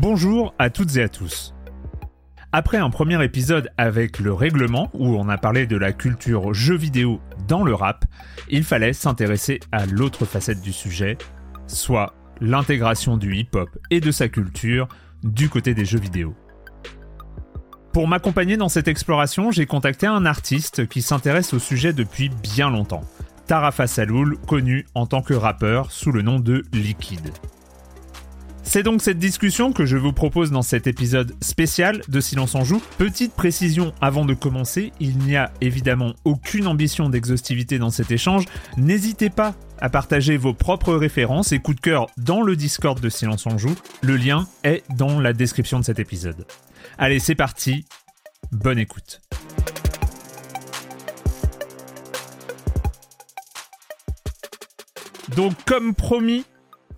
Bonjour à toutes et à tous. Après un premier épisode avec le règlement, où on a parlé de la culture jeu vidéo dans le rap, il fallait s'intéresser à l'autre facette du sujet, soit l'intégration du hip-hop et de sa culture du côté des jeux vidéo. Pour m'accompagner dans cette exploration, j'ai contacté un artiste qui s'intéresse au sujet depuis bien longtemps, Tarafa Saloul, connu en tant que rappeur sous le nom de Liquid. C'est donc cette discussion que je vous propose dans cet épisode spécial de Silence en Joue. Petite précision avant de commencer, il n'y a évidemment aucune ambition d'exhaustivité dans cet échange. N'hésitez pas à partager vos propres références et coups de cœur dans le Discord de Silence en Joue. Le lien est dans la description de cet épisode. Allez, c'est parti. Bonne écoute. Donc, comme promis,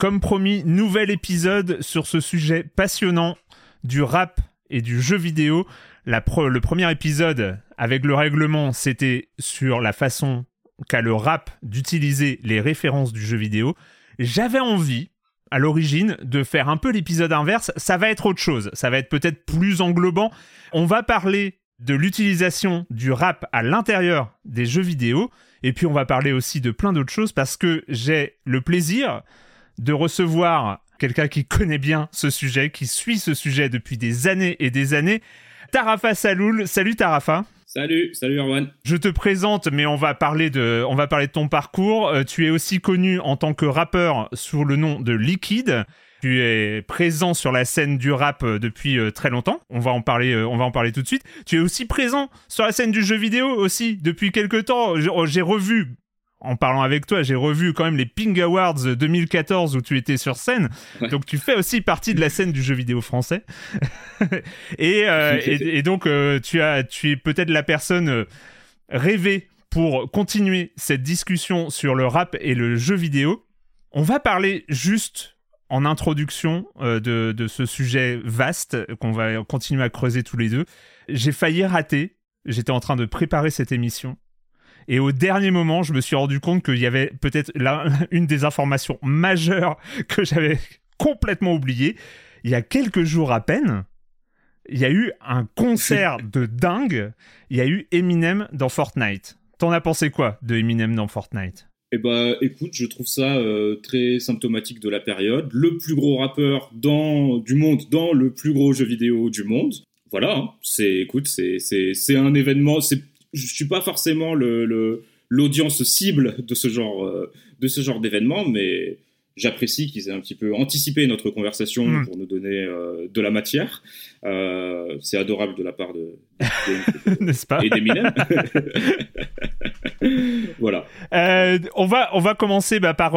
comme promis, nouvel épisode sur ce sujet passionnant du rap et du jeu vidéo. Le premier épisode avec le règlement, c'était sur la façon qu'a le rap d'utiliser les références du jeu vidéo. J'avais envie, à l'origine, de faire un peu l'épisode inverse. Ça va être autre chose. Ça va être peut-être plus englobant. On va parler de l'utilisation du rap à l'intérieur des jeux vidéo. Et puis on va parler aussi de plein d'autres choses parce que j'ai le plaisir de recevoir quelqu'un qui connaît bien ce sujet, qui suit ce sujet depuis des années et des années. Tarafa Saloul. Salut Tarafa. Salut, salut Erwan. Je te présente, mais on va parler de, on va parler de ton parcours. Euh, tu es aussi connu en tant que rappeur sous le nom de Liquid. Tu es présent sur la scène du rap euh, depuis euh, très longtemps. On va en parler, euh, on va en parler tout de suite. Tu es aussi présent sur la scène du jeu vidéo aussi depuis quelques temps. J'ai- J'ai revu, en parlant avec toi, j'ai revu quand même les Ping Awards 2014 où tu étais sur scène. Ouais. Donc tu fais aussi partie de la scène du jeu vidéo français. et, euh, et, et donc euh, tu as, tu es peut-être la personne euh, rêvée pour continuer cette discussion sur le rap et le jeu vidéo. On va parler juste en introduction euh, de, de ce sujet vaste qu'on va continuer à creuser tous les deux. J'ai failli rater. J'étais en train de préparer cette émission. Et au dernier moment, je me suis rendu compte qu'il y avait peut-être là une des informations majeures que j'avais complètement oubliées. Il y a quelques jours à peine, il y a eu un concert de dingue. Il y a eu Eminem dans Fortnite. T'en as pensé quoi de Eminem dans Fortnite? Eh bah, écoute, je trouve ça euh, très symptomatique de la période. Le plus gros rappeur dans, du monde dans le plus gros jeu vidéo du monde. Voilà, hein. c'est, écoute, c'est, c'est, c'est un événement. C'est, je suis pas forcément le, le- l'audience cible de ce genre, euh, de ce genre d'événement, mais j'apprécie qu'ils aient un petit peu anticipé notre conversation Mm. pour nous donner euh, de la matière. Euh, c'est adorable de la part de, de- N'est-ce pas? et d'Eminem. voilà. Euh, on va on va commencer bah, par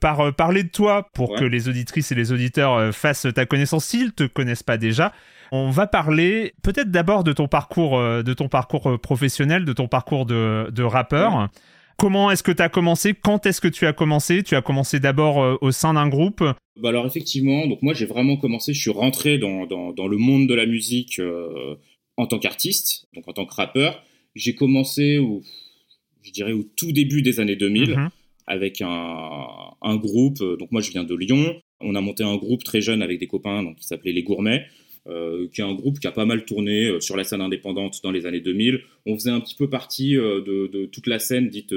par parler de toi pour que les auditrices et les auditeurs fassent ta connaissance s'ils te connaissent pas déjà. On va parler peut-être d'abord de ton parcours de ton parcours professionnel, de ton parcours de, de rappeur. Comment est-ce que tu as commencé? Quand est-ce que tu as commencé? Tu as commencé d'abord au sein d'un groupe? Bah alors effectivement, donc moi j'ai vraiment commencé, je suis rentré dans, dans, dans le monde de la musique en tant qu'artiste, donc en tant que rappeur. J'ai commencé au, je dirais au tout début des années 2000 mhm. avec un, un, groupe. Donc moi je viens de Lyon. On a monté un groupe très jeune avec des copains donc, qui s'appelait Les Gourmets. Euh, qui est un groupe qui a pas mal tourné euh, sur la scène indépendante dans les années 2000. On faisait un petit peu partie euh, de, de, toute la scène dite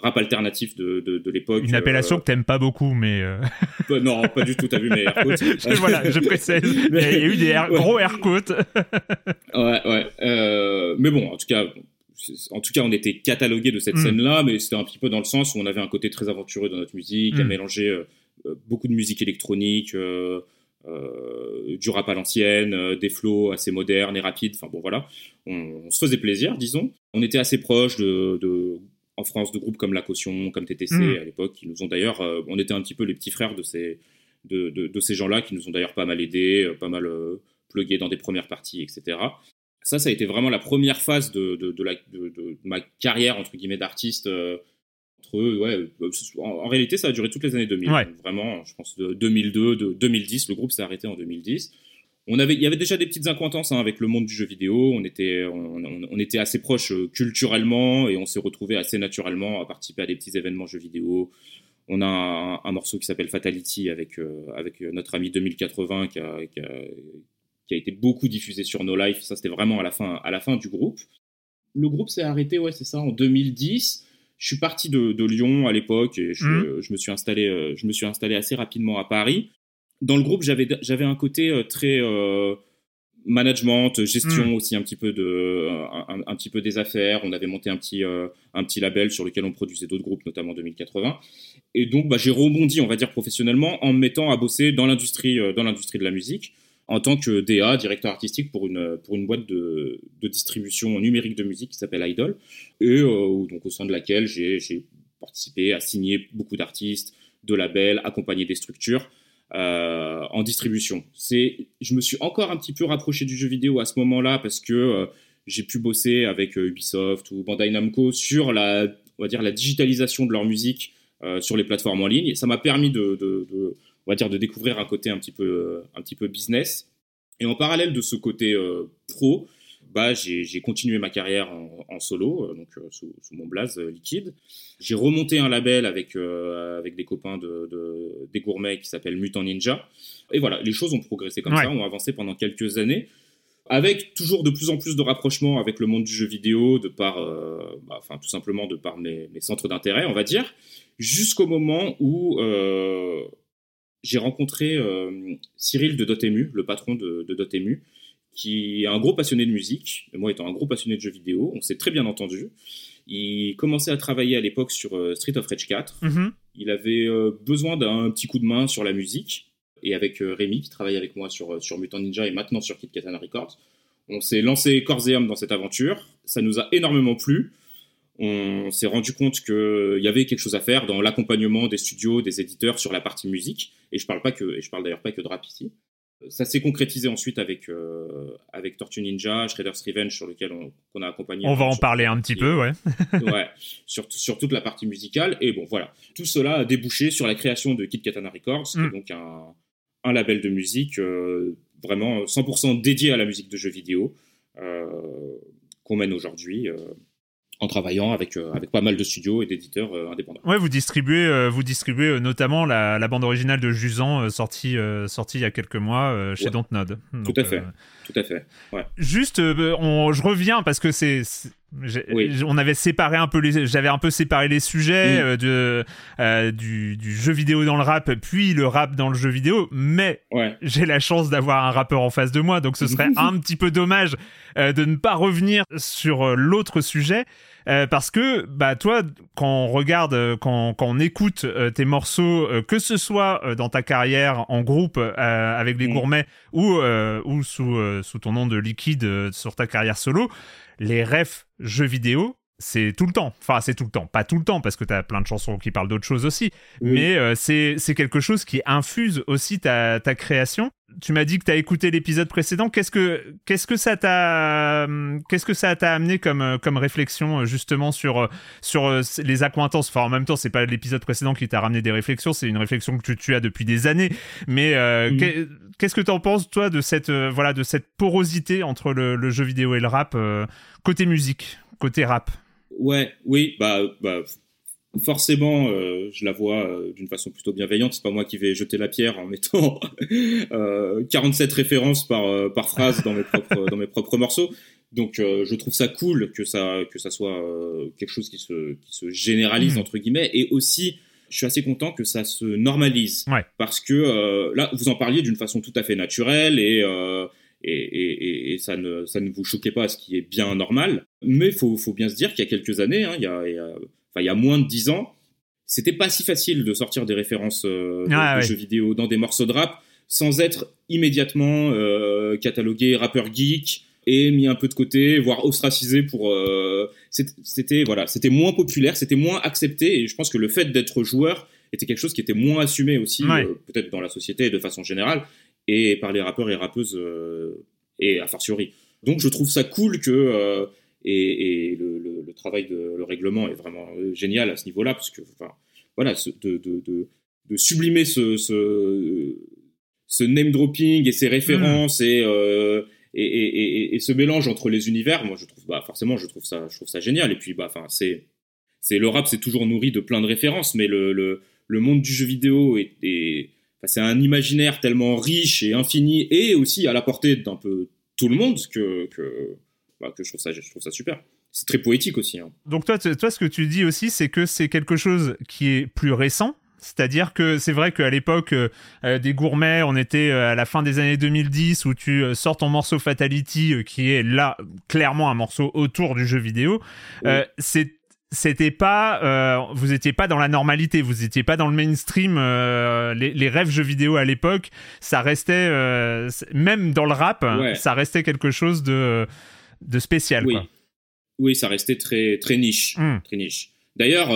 rap alternatif de, de, de l'époque. Une appellation que t'aimes pas beaucoup, mais... non, pas du tout, t'as vu mes aircoats. voilà, je précise. Il y a eu des gros aircoats. ouais, ouais. mais bon, en tout cas, en tout cas, on était catalogué de cette mm. scène-là, mais c'était un petit peu dans le sens où on avait un côté très aventureux dans notre musique, à mm. mélanger euh, beaucoup de musique électronique, euh, du rap à l'ancienne, des flows assez modernes et rapides. Enfin bon, voilà, on, se faisait plaisir, disons. On était assez proche de, en France, de groupes comme La Caution, comme TTC mm. à l'époque, qui nous ont d'ailleurs, on était un petit peu les petits frères de ces, de, de ces gens-là, qui nous ont d'ailleurs pas mal aidés, pas mal plugués dans des premières parties, etc ça, ça a été vraiment la première phase de, de, de, la, de ma carrière, entre guillemets, d'artiste. Euh, entre, ouais, euh, en, réalité, ça a duré toutes les années 2000. vraiment, je pense, de 2002, de 2010, le groupe s'est arrêté en 2010. On avait, il y avait déjà des petites incointances hein, avec le monde du jeu vidéo. On était, on, on, était assez proches euh, culturellement et on s'est retrouvés assez naturellement à participer à des petits événements jeux vidéo. On a un, un morceau qui s'appelle Fatality avec, avec notre ami 2080 qui a, qui a, qui a été beaucoup diffusé sur No Life. Ça, c'était vraiment à la fin, à la fin du groupe. Le groupe s'est arrêté, ouais, c'est ça, en 2010. Je suis parti de, Lyon à l'époque et je, mmh. je, me suis installé, euh, je me suis installé assez rapidement à Paris. Dans le groupe, j'avais, j'avais un côté euh, très euh, management, gestion mmh. aussi un petit peu de, un, petit peu des affaires. On avait monté un petit, un petit label sur lequel on produisait d'autres groupes, notamment 2080. Et donc, bah, j'ai rebondi, on va dire professionnellement, en me mettant à bosser dans l'industrie, dans l'industrie de la musique en tant que DA, directeur artistique pour une, pour une boîte de, de distribution numérique de musique qui s'appelle Idol, et euh, donc au sein de laquelle j'ai participé à signer beaucoup d'artistes, de labels, accompagner des structures. Euh, en distribution. Je me suis encore un petit peu rapproché du jeu vidéo à ce moment-là parce que euh, j'ai pu bosser avec Ubisoft ou Bandai Namco sur la, on va dire la digitalisation de leur musique sur les plateformes en ligne. ça m'a permis de on va dire, de découvrir un côté un petit peu, euh, un petit peu business. Et en parallèle de ce côté euh, pro, bah, j'ai continué ma carrière en, solo, euh, donc sous, mon blaze liquide. J'ai remonté un label avec, avec des copains de, des gourmets qui s'appelle Mutant Ninja. Et voilà, les choses ont progressé comme ça, ont avancé pendant quelques années, avec toujours de plus en plus de rapprochements avec le monde du jeu vidéo, de par, bah, enfin tout simplement de par mes, mes centres d'intérêt, on va dire, jusqu'au moment où j'ai rencontré euh, Cyril de Dotemu, le patron de, de, Dotemu, qui est un gros passionné de musique, moi étant un gros passionné de jeux vidéo, on s'est très bien entendu. Il commençait à travailler à l'époque sur euh, Street of Rage 4. Mm-hmm. Il avait euh, besoin d'un petit coup de main sur la musique. Et avec Rémi, qui travaille avec moi sur, sur Mutant Ninja et maintenant sur Kit Katana Records, on s'est lancé corps et âme dans cette aventure. Ça nous a énormément plu on s'est rendu compte qu'il y avait quelque chose à faire dans l'accompagnement des studios, des éditeurs sur la partie musique. Et je parle pas que, et je parle d'ailleurs pas que de rap ici. Ça s'est concrétisé ensuite avec euh, avec Tortue Ninja, Shredder's Revenge sur lequel on, a accompagné. On va en parler un petit peu, ouais. ouais, sur, sur toute la partie musicale. Et bon, voilà, tout cela a débouché sur la création de Kid Katana Records, qui est mm. donc un, un label de musique euh, vraiment 100% dédié à la musique de jeux vidéo euh, qu'on mène aujourd'hui en travaillant avec euh, avec pas mal de studios et d'éditeurs euh, indépendants. Ouais, vous distribuez euh, vous distribuez notamment la, la, bande originale de Jusan sortie sortie il y a quelques mois chez Dontnod. Tout à fait. Tout à fait. Ouais. Juste on, je reviens parce que c'est On avait séparé un peu les, j'avais un peu séparé les sujets de du, du, jeu vidéo dans le rap, puis le rap dans le jeu vidéo. Mais ouais. j'ai la chance d'avoir un rappeur en face de moi, donc ce serait un petit peu dommage de ne pas revenir sur l'autre sujet. Euh, parce que bah toi quand on regarde euh, quand, quand on écoute euh, tes morceaux que ce soit dans ta carrière en groupe avec les mm. gourmets ou ou sous sous ton nom de liquide sur ta carrière solo les refs jeux vidéo c'est tout le temps. Enfin, c'est tout le temps. Pas tout le temps, parce que tu as plein de chansons qui parlent d'autres choses aussi. Mais euh, c'est quelque chose qui infuse aussi ta, ta création. Tu m'as dit que tu as écouté l'épisode précédent. Qu'est-ce que, qu'est-ce que ça t'a, qu'est-ce que ça t'a amené comme, comme réflexion, justement, sur, sur les accointances? Enfin, en même temps, c'est pas l'épisode précédent qui t'a ramené des réflexions, c'est une réflexion que tu, as depuis des années. Mais euh, qu'est-ce que tu en penses, toi, de cette, euh, voilà, de cette porosité entre le, le, jeu vidéo et le rap, côté musique, côté rap? Ouais, oui, bah, bah forcément, euh, je la vois euh, d'une façon plutôt bienveillante. C'est pas moi qui vais jeter la pierre en mettant euh, 47 références par euh, par phrase dans mes propres dans mes propres morceaux. Donc, je trouve ça cool que ça que ça soit quelque chose qui se qui se généralise mmh. entre guillemets et aussi je suis assez content que ça se normalise ouais. parce que là vous en parliez d'une façon tout à fait naturelle et et, et, et, ça, ne, ça ne vous choquait pas, ce qui est bien normal. Mais il faut, faut, bien se dire qu'il y a quelques années, hein, il, y a, il, y a, enfin, il y a moins de dix ans, c'était pas si facile de sortir des références euh, de, jeux vidéo dans des morceaux de rap sans être immédiatement euh, catalogué rappeur geek et mis un peu de côté, voire ostracisé pour. Euh, c'était voilà, c'était moins populaire, c'était moins accepté, et je pense que le fait d'être joueur était quelque chose qui était moins assumé aussi, peut-être dans la société de façon générale, et par les rappeurs et rappeuses euh, et a fortiori. Donc je trouve ça cool que euh, et, et le, le, le, travail de le règlement est vraiment euh, génial à ce niveau-là parce que enfin voilà de, de, de, de sublimer ce, ce, ce name dropping et ces références mmh. et, euh, et, et, et, ce mélange entre les univers moi je trouve bah forcément je trouve ça je trouve ça génial et puis bah enfin c'est c'est le rap c'est toujours nourri de plein de références mais le, le, le monde du jeu vidéo est, est c'est un imaginaire tellement riche et infini et aussi à la portée d'un peu tout le monde que, que, bah, que je, trouve ça, je trouve ça super. C'est très poétique aussi. Hein. Donc toi, toi, ce que tu dis aussi, c'est que c'est quelque chose qui est plus récent. C'est-à-dire que c'est vrai qu'à l'époque euh, euh, des gourmets, on était euh, à la fin des années 2010 où tu sors ton morceau Fatality qui est là clairement un morceau autour du jeu vidéo. c'est c'était pas euh, vous étiez pas dans la normalité vous étiez pas dans le mainstream euh, les, les, rêves jeux vidéo à l'époque ça restait euh, même dans le rap ça restait quelque chose de de spécial oui quoi. oui ça restait très très niche mm. très niche d'ailleurs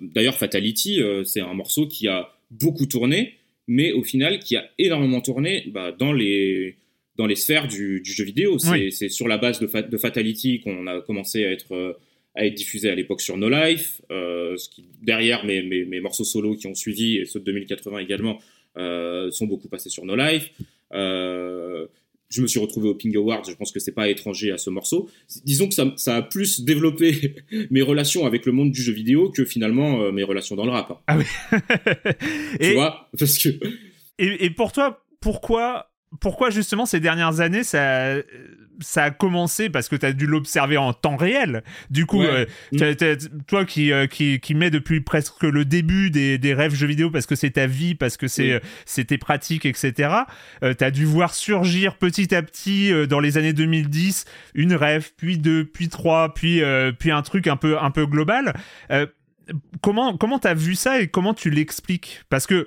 d'ailleurs Fatality c'est un morceau qui a beaucoup tourné mais au final qui a énormément tourné bah, dans les dans les sphères du, du jeu vidéo c'est oui. sur la base de, de Fatality qu'on a commencé à être à être diffusé à l'époque sur No Life. Euh, ce qui, derrière mes, mes, mes, morceaux solo qui ont suivi, et ceux de 2080 également, euh, sont beaucoup passés sur No Life. Euh, je me suis retrouvé au Ping Awards, je pense que c'est pas étranger à ce morceau. Disons que ça, ça a plus développé mes relations avec le monde du jeu vidéo que finalement mes relations dans le rap. Hein. Ah oui. tu et, vois? Parce que. Et, et pour toi, pourquoi pourquoi justement ces dernières années ça, ça a commencé? Parce que tu as dû l'observer en temps réel. Du coup, ouais. euh, toi qui, euh, qui, qui met depuis presque le début des, des rêves jeux vidéo parce que c'est ta vie, parce que c'est, oui. c'était pratique, etc. Euh, tu as dû voir surgir petit à petit euh, dans les années 2010 une rêve, puis deux, puis trois, puis, euh, puis un truc un peu, un peu global. Euh, comment comment t'as vu ça et comment tu l'expliques? Parce que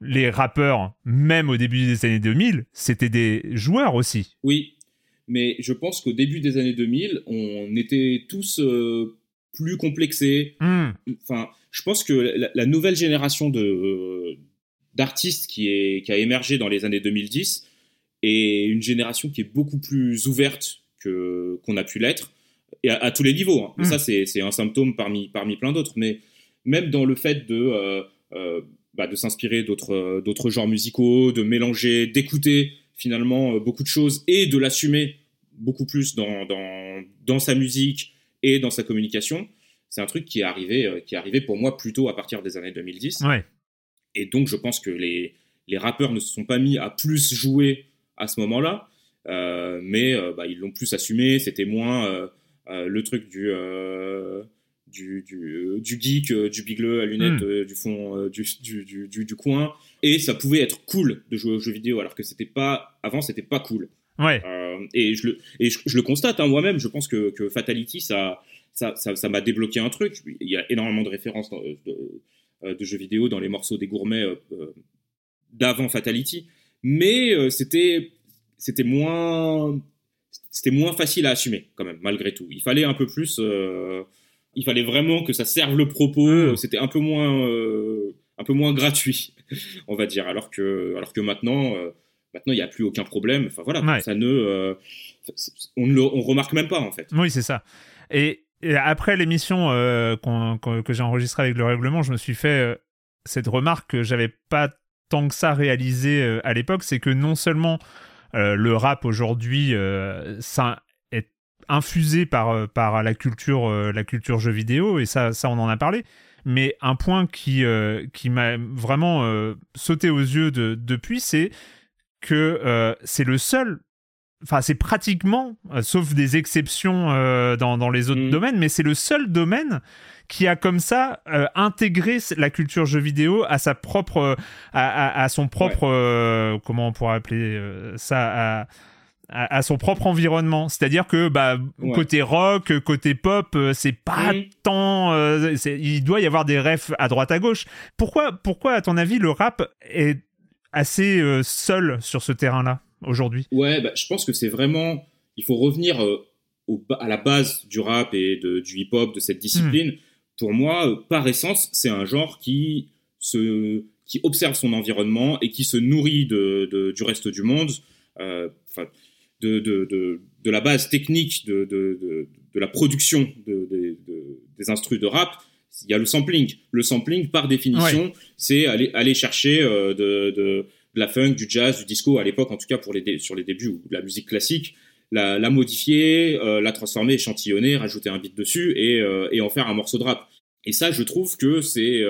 les rappeurs, même au début des années 2000, c'était des joueurs aussi. Oui, mais je pense qu'au début des années 2000, on était tous euh, plus complexés. Mm. Enfin, je pense que la, la nouvelle génération de euh, d'artistes qui est qui a émergé dans les années 2010 est une génération qui est beaucoup plus ouverte que qu'on a pu l'être et à, à, tous les niveaux. Hein. Mm. Ça, c'est c'est un symptôme parmi parmi plein d'autres, mais même dans le fait de euh, bah, de s'inspirer d'autres d'autres genres musicaux, de mélanger, d'écouter finalement beaucoup de choses et de l'assumer beaucoup plus dans, dans, dans sa musique et dans sa communication. C'est un truc qui est arrivé qui est arrivé pour moi plutôt à partir des années 2010. Ouais. Et donc je pense que les les rappeurs ne se sont pas mis à plus jouer à ce moment-là, euh, mais euh, bah, ils l'ont plus assumé. C'était moins euh, le truc du du, du, du, geek, du bigleux à lunettes du fond du, du, du, du, coin. Et ça pouvait être cool de jouer aux jeux vidéo, alors que c'était pas, avant, c'était pas cool. Ouais. Euh, et je le, et je, je le constate hein, moi-même, je pense que, que Fatality, ça ça, ça, ça m'a débloqué un truc. Il y a énormément de références dans, de, de, jeux vidéo dans les morceaux des gourmets euh, d'avant Fatality. Mais euh, c'était c'était moins c'était moins facile à assumer quand même malgré tout. Il fallait un peu plus il fallait vraiment que ça serve le propos. Mm. C'était un peu moins, euh, un peu moins gratuit, on va dire. Alors que, alors que maintenant, euh, maintenant il n'y a plus aucun problème. Enfin voilà, Ouais. ça ne, euh, on ne le, on remarque même pas en fait. Oui, c'est ça. Et, et après l'émission euh, que j'ai enregistrée avec le règlement, je me suis fait euh, cette remarque que j'avais pas tant que ça réalisé euh, à l'époque, c'est que non seulement euh, le rap aujourd'hui, euh, ça infusé par, euh, par la culture, euh, la culture jeu vidéo, et ça, ça on en a parlé. Mais un point qui, euh, qui m'a vraiment sauté aux yeux de- depuis, c'est que c'est le seul enfin c'est pratiquement, euh, sauf des exceptions euh, dans, dans les autres Mhm. domaines, mais c'est le seul domaine qui a comme ça euh, intégré la culture jeu vidéo à sa propre, à, à- à son propre, comment on pourrait appeler ça, à, à, à son propre environnement. C'est-à-dire que bah, Ouais. côté rock, côté pop, euh, c'est pas tant, euh, il doit y avoir des refs à droite à gauche. Pourquoi, pourquoi à ton avis le rap est assez euh, seul sur ce terrain-là aujourd'hui? Ouais, bah, je pense que c'est vraiment. Il faut revenir euh, au à la base du rap et de, du hip-hop, de cette discipline. Pour moi, par essence, c'est un genre qui, se, qui observe son environnement et qui se nourrit de, de- du reste du monde. euh, de, de, de, de la base technique de, de, de, de la production de, de- de- des instrus de rap. Il y a le sampling. Le sampling, par définition, c'est aller, aller chercher euh, de, de, de la funk, du jazz, du disco, à l'époque en tout cas pour les dé- sur les débuts, ou de la musique classique, la, la modifier, euh, la transformer, échantillonner, rajouter un beat dessus et, euh, et en faire un morceau de rap. Et ça, je trouve que c'est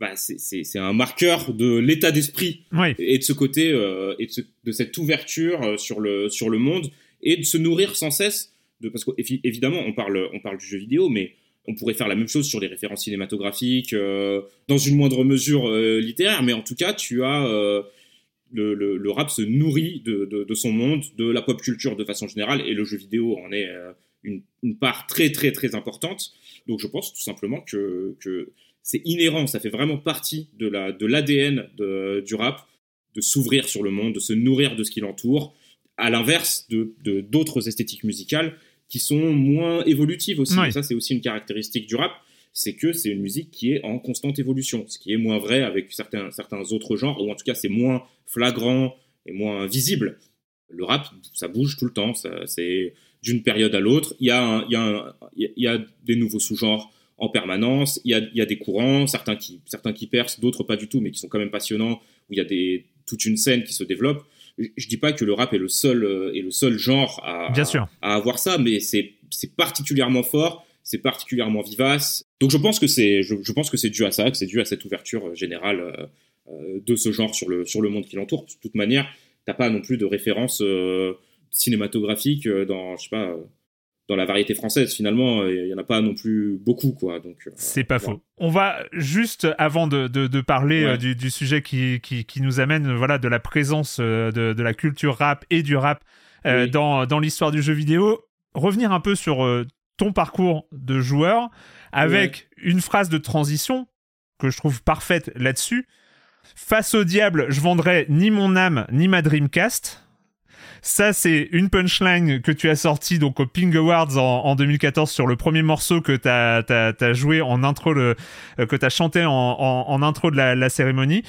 bah, c'est- un marqueur de l'état d'esprit Oui. et de ce côté euh, et de, ce- de cette ouverture euh, sur le sur le monde et de se nourrir sans cesse de parce qu'évidemment on parle on parle du jeu vidéo mais on pourrait faire la même chose sur les références cinématographiques euh, dans une moindre mesure euh, littéraire mais en tout cas tu as euh, le, le, le rap se nourrit de, de, de son monde, de la pop culture de façon générale, et le jeu vidéo en est euh, une, une part très très très importante. Donc je pense tout simplement que, que c'est inhérent, ça fait vraiment partie de la de l'ADN de, du rap, de s'ouvrir sur le monde, de se nourrir de ce qui l'entoure, à l'inverse de de- d'autres esthétiques musicales qui sont moins évolutives aussi. Ouais. Ça c'est aussi une caractéristique du rap, c'est que c'est une musique qui est en constante évolution, ce qui est moins vrai avec certains certains autres genres, ou en tout cas c'est moins flagrant et moins visible. Le rap, ça bouge tout le temps, c'est d'une période à l'autre. Il y a, un- il y a, un- il y a des nouveaux sous-genres en permanence. Il y a, il y a des courants, certains qui, certains qui percent, d'autres pas du tout, mais qui sont quand même passionnants, où il y a des, toute une scène qui se développe. Je, je dis pas que le rap est le seul, euh, est le seul genre à, Bien sûr. à avoir ça, mais c'est, particulièrement fort, c'est particulièrement vivace. Donc je pense que c'est, je, je pense que c'est dû à ça, que c'est dû à cette ouverture euh, générale euh, de ce genre sur le, sur le monde qui l'entoure. De toute manière, t'as pas non plus de référence euh, cinématographique dans, je sais pas, dans la variété française. Finalement, euh, il y en a pas non plus beaucoup, quoi. Donc euh, C'est pas voilà. faux. On va juste, avant de, de, de parler Ouais. euh, du, du sujet qui, qui, qui nous amène, voilà, de la présence de, de la culture rap et du rap euh, Oui. dans, dans l'histoire du jeu vidéo, revenir un peu sur ton parcours de joueur avec une phrase de transition que je trouve parfaite là-dessus. Face au diable, je vendrai ni mon âme ni ma Dreamcast. Ça, c'est une punchline que tu as sortie donc au Ping Awards en, en 2014 sur le premier morceau que tu as, joué en intro, le, euh, que tu as chanté en, en- en intro de la, la cérémonie.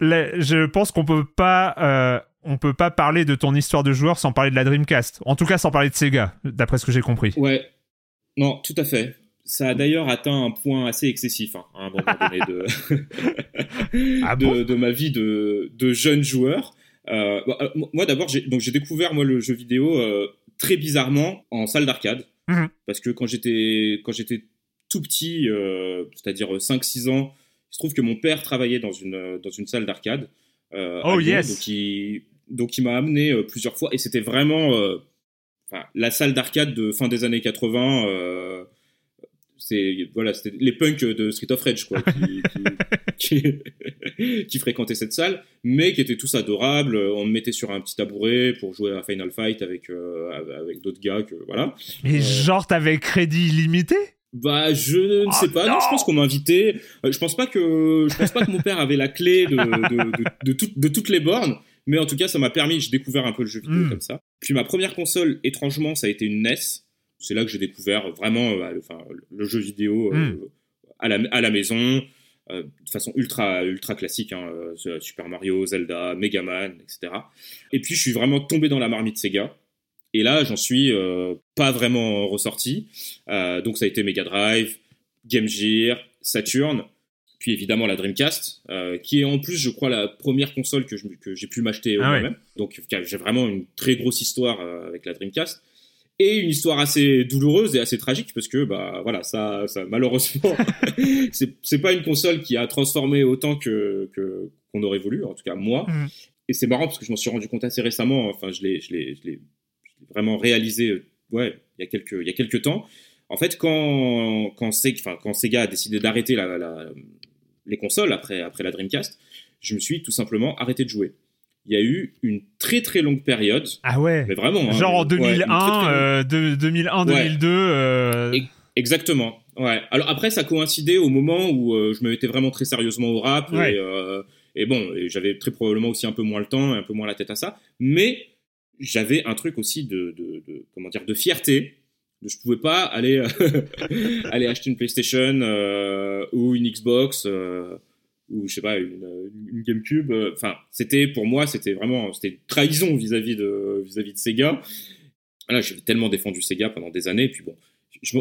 Là, je pense qu'on peut pas, euh, on peut pas parler de ton histoire de joueur sans parler de la Dreamcast. En tout cas, sans parler de Sega, d'après ce que j'ai compris. Ouais, non, tout à fait. Ça a d'ailleurs atteint un point assez excessif hein, à un moment donné de, Ah de, bon? de ma vie de, de jeune joueur. Euh, bah, euh, moi d'abord, j'ai donc j'ai découvert moi le jeu vidéo euh, très bizarrement en salle d'arcade Mhm. parce que quand j'étais quand j'étais tout petit, euh, c'est-à-dire 5-6 ans, il se trouve que mon père travaillait dans une dans une salle d'arcade. Oh, Lyon, yes. Donc il donc il m'a amené plusieurs fois et c'était vraiment la salle d'arcade de fin des années 80. Euh, c'est voilà, c'était les punks de Street of Rage quoi, qui, qui, qui, qui fréquentaient cette salle, mais qui étaient tous adorables. On me mettait sur un petit tabouret pour jouer à Final Fight avec euh, avec d'autres gars que voilà. Mais genre, t'avais crédit illimité? Bah je ne Oh sais pas. Non, non je pense qu'on m'invitait. Euh, Je pense pas que je pense pas que mon père avait la clé de de, de, de tout- de toutes les bornes. Mais en tout cas, ça m'a permis, j'ai découvert un peu le jeu vidéo Mm. comme ça. Puis ma première console, étrangement, ça a été une NES. C'est là que j'ai découvert vraiment enfin, le jeu vidéo Mm. à, la, à la maison, de façon ultra, ultra classique, hein, Super Mario, Zelda, Mega Man, etc. Et puis je suis vraiment tombé dans la marmite Sega. Et là, j'en suis pas vraiment ressorti. donc ça a été Mega Drive, Game Gear, Saturn, puis évidemment la Dreamcast, euh, qui est en plus, je crois, la première console que, j'ai pu m'acheter ah moi-même. Donc j'ai vraiment une très grosse histoire euh, avec la Dreamcast. Et une histoire assez douloureuse et assez tragique, parce que, bah voilà, ça, ça malheureusement, c'est pas une console qui a transformé autant que qu'on aurait voulu, en tout cas moi. Mm. Et c'est marrant parce que je m'en suis rendu compte assez récemment, enfin, je l'ai vraiment réalisé, ouais, il y a quelques, il y a quelques temps. En fait, quand, quand, enfin, quand Sega a décidé d'arrêter la, la, les consoles après, après la Dreamcast, je me suis tout simplement arrêté de jouer. Il y a eu une très très longue période. Ah ouais. Mais vraiment. Genre en 2001, 2001, 2002. Exactement. Ouais. Alors après, ça coïncidait au moment où euh, je me mettais vraiment très sérieusement au rap ouais. et, euh, et, bon, j'avais très probablement aussi un peu moins le temps et un peu moins la tête à ça. Mais j'avais un truc aussi de, de, de, comment dire de fierté. Je pouvais pas aller aller acheter une PlayStation euh, ou une Xbox ou je sais pas une, une GameCube enfin c'était pour moi c'était vraiment c'était trahison vis-à-vis de vis-à-vis de Sega là j'ai tellement défendu Sega pendant des années puis bon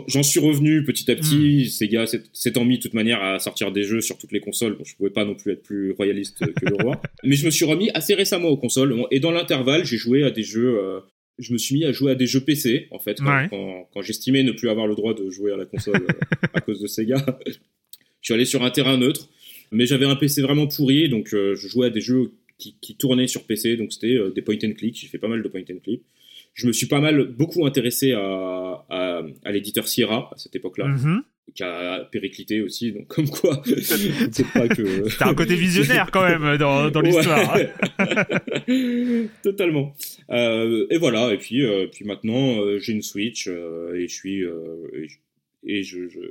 j'en suis revenu petit à petit. Mmh. Sega s'étant mis de toute manière à sortir des jeux sur toutes les consoles. Bon, je pouvais pas non plus être plus royaliste que le roi. Mais je me suis remis assez récemment aux consoles. Et dans l'intervalle, j'ai joué à des jeux. Euh, je me suis mis à jouer à des jeux PC en fait quand, ouais. quand, quand j'estimais ne plus avoir le droit de jouer à la console euh, à cause de Sega. je suis allé sur un terrain neutre, mais j'avais un PC vraiment pourri, donc euh, je jouais à des jeux qui, qui tournaient sur PC, donc c'était euh, des point and click. J'ai fait pas mal de point and click je me suis pas mal, beaucoup intéressé à, à, à l'éditeur Sierra à cette époque-là, mm -hmm. qui a périclité aussi, donc comme quoi, c'est pas que. T'as un côté visionnaire quand même dans, dans l'histoire. Ouais. Totalement. Euh, et voilà, et puis, euh, puis maintenant, euh, j'ai une Switch et je suis, et, je, et je, je,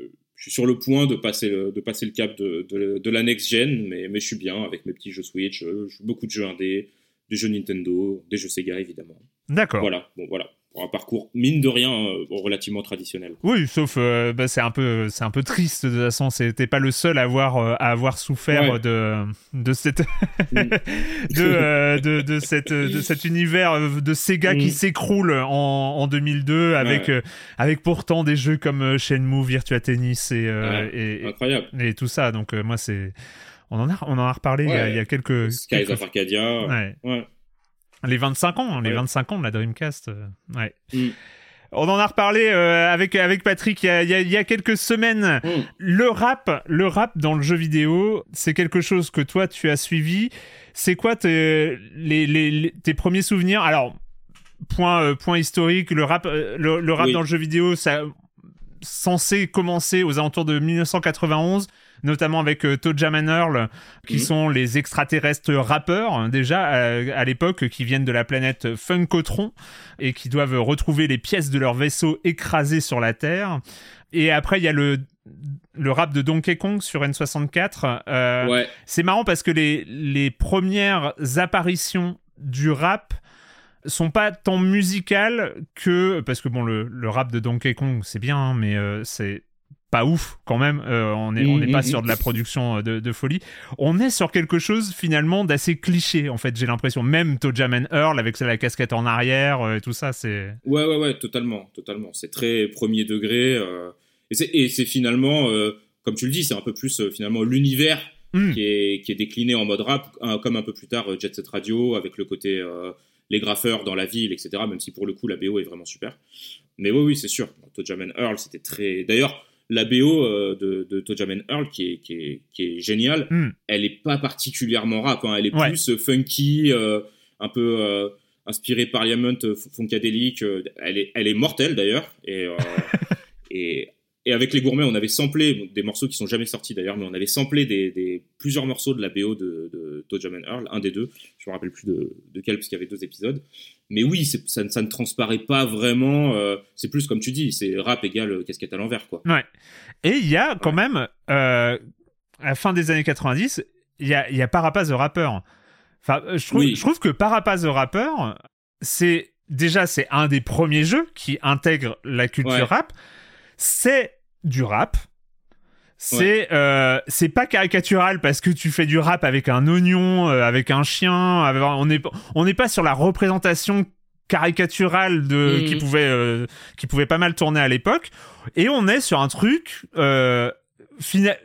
je, suis sur le point de passer le, de passer le cap de, de, de la next gen, mais, mais je suis bien avec mes petits jeux Switch, je joue beaucoup de jeux indés, des jeux Nintendo, des jeux Sega évidemment. D'accord. Voilà, bon voilà. Pour un parcours mine de rien euh, relativement traditionnel. Oui, sauf euh, bah, c'est un peu c'est un peu triste de toute façon. T'es pas le seul à avoir euh, à avoir souffert Ouais. de de cette Mm. de, euh, de de cette de cet univers de Sega qui Mm. s'écroule en, en 2002 avec Ouais. avec pourtant des jeux comme Shenmue, Virtua Tennis et Ouais, et, Incroyable. et tout ça. Donc moi c'est on en a on en a reparlé il, y a, Ouais. il y a quelques, Skies quelques- of Arcadia. Ouais. Les 25 ans, hein, les Ouais. 25 ans de la Dreamcast. euh, ouais. Mm. On en a reparlé euh, avec, avec Patrick il y, a, il y a- il y a quelques semaines. Mm. Le rap, le rap dans le jeu vidéo, c'est quelque chose que toi tu as suivi. C'est quoi tes, les, les- les- tes premiers souvenirs? Alors, point, euh, point historique, le rap, euh, le, le rap Oui. dans le jeu vidéo, ça censé commencer aux alentours de 1991 notamment avec euh, Tojaman Earl, qui sont les extraterrestres rappeurs, hein, déjà euh, à l'époque, qui viennent de la planète Funkotron et qui doivent retrouver les pièces de leur vaisseau écrasées sur la Terre. Et après, il y a le, le rap de Donkey Kong sur N64. Euh, Ouais. C'est marrant parce que les, les premières apparitions du rap sont pas tant musicales que parce que bon le, le rap de Donkey Kong c'est bien hein, mais euh, c'est pas ouf quand même euh, on est on n'est Mhm, pas sur de la production euh, de, de folie on est sur quelque chose finalement d'assez cliché en fait j'ai l'impression même Tojaman Earl avec la casquette en arrière euh, et tout ça c'est Ouais, ouais, ouais, totalement, totalement. C'est très premier degré. euh, et c'est- finalement, euh, comme tu le dis, c'est un peu plus euh, finalement l'univers Hmm. qui, est, qui est décliné en mode rap, comme un peu plus tard euh, Jet Set Radio, avec le côté euh, les graffeurs dans la ville, etc. Même si pour le coup la BO est vraiment super. Mais oui, oui, c'est sûr. Tojaman Earl, c'était très. D'ailleurs, la BO euh, de, de Tojaman Earl, qui est, qui est, qui est géniale, Hmm. elle est pas particulièrement rap. hein. Elle est Ouais. plus euh, funky, euh, un peu inspirée Parliament, euh, funkadélique. elle est, elle est mortelle d'ailleurs. Et, et, et avec les gourmets, on avait samplé bon, des morceaux qui sont jamais sortis d'ailleurs, mais on avait samplé des, des plusieurs morceaux de la BO de, de Tojaman Earl, un des deux. Je me rappelle plus de, de quel parce qu'il y avait deux épisodes. Mais oui, ça, ne- ça ne transparaît pas vraiment. euh, c'est plus comme tu dis, c'est rap égale casquette à l'envers, quoi. Ouais. Et il y a quand même, euh, à la fin des années 90, il y a, y a Parapaz the Rapper. Enfin, euh, je trouve, Oui. je trouve que Parapaz the Rapper, c'est déjà c'est un des premiers jeux qui intègre la culture Ouais. rap. C'est du rap. C'est euh, c'est pas caricatural parce que tu fais du rap avec un oignon, euh, avec un chien. avec- on n'est on n'est pas sur la représentation caricaturale de Mhm. qui pouvait euh, qui pouvait pas mal tourner à l'époque. Et on est sur un truc fina-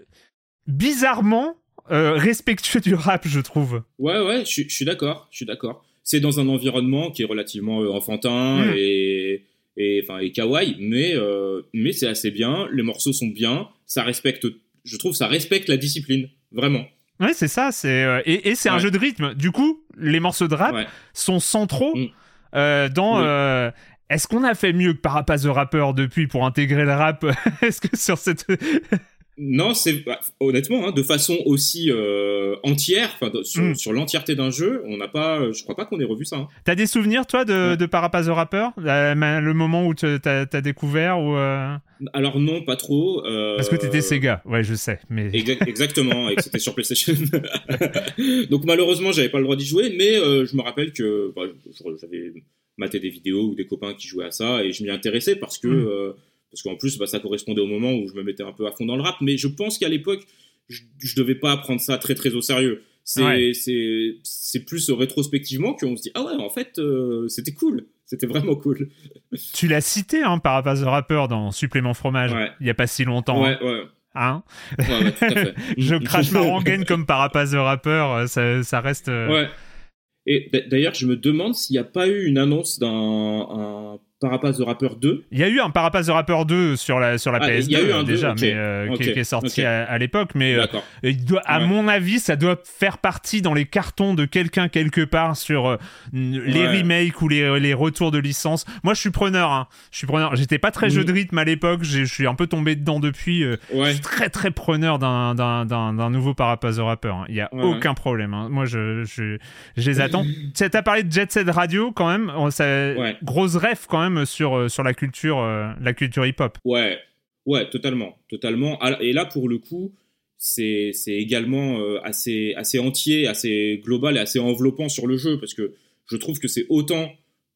bizarrement respectueux du rap, je trouve. Ouais, ouais, je, suis- d'accord, je suis d'accord. C'est dans un environnement qui est relativement enfantin Mm. et, et, enfin, et kawaii, mais, euh, mais c'est assez bien. Les morceaux sont bien, ça respecte, je trouve, ça respecte la discipline, vraiment. Ouais, c'est ça. C'est euh, et, et c'est un jeu de rythme. Du coup, les morceaux de rap Ouais. sont centraux Mm. euh, dans. Oui. euh, Est-ce qu'on a fait mieux que Parapace the Rapper depuis pour intégrer le rap? Est-ce que sur cette Non, c'est bah, honnêtement, hein, de façon aussi euh, entière, sur, Mm. sur l'entièreté d'un jeu, on n'a pas, je crois pas qu'on ait revu ça. hein. T'as des souvenirs toi de, Ouais. de Parapace the Rapper? Le moment où t'as as découvert ou euh, Alors non, pas trop. euh, parce que t'étais Sega Ouais, je sais. Mais Exact- exactement, et que c'était sur PlayStation. Donc malheureusement, j'avais pas le droit d'y jouer, mais euh, je me rappelle que bah, j'avais maté des vidéos ou des copains qui jouaient à ça, et je m'y intéressais parce que Mm. Parce qu'en plus, bah, ça correspondait au moment où je me mettais un peu à fond dans le rap. Mais je pense qu'à l'époque, je, je devais pas prendre ça très très au sérieux. C'est Ouais. c'est c'est plus rétrospectivement qu'on se dit ah ouais, en fait, euh, c'était cool, c'était vraiment cool. tu l'as cité, hein, Parapace the Rapper dans Supplément fromage. Ouais. Il y a pas si longtemps. Ouais, ouais, Hein ouais, ouais, tout à fait. je crache ma rengaine comme Parapace the Rapper. euh, Ça, ça reste. euh, Ouais. Et d'ailleurs, je me demande s'il n'y a pas eu une annonce d'un un Parapace de Rappeur 2. Il y a eu un Parapace the Rapper 2 sur la, sur la Ah, PS2 il y a eu un deux, déjà, mais euh, qui, est sorti à, à l'époque. Mais euh, D'accord. il doit, à Ouais. mon avis, ça doit faire partie dans les cartons de quelqu'un quelque part sur euh, les Ouais. remakes ou les, les retours de licence. Moi, je suis preneur. Hein. Je suis preneur. J'étais pas très Mhm. jeu de rythme à l'époque. Je suis un peu tombé dedans depuis. Je suis très très preneur d'un, nouveau Parapace the Rapper. hein. Il y a aucun problème. hein. Moi, je, je, je les attends. Tu T'as parlé de Jet Set Radio quand même. Ça. Grosse ref quand même sur, euh, sur la culture, euh, la culture hip-hop. Ouais. Ouais, totalement. Totalement. Ah, Et là, pour le coup, c'est également euh, assez, assez entier, assez global et assez enveloppant sur le jeu parce que je trouve que c'est autant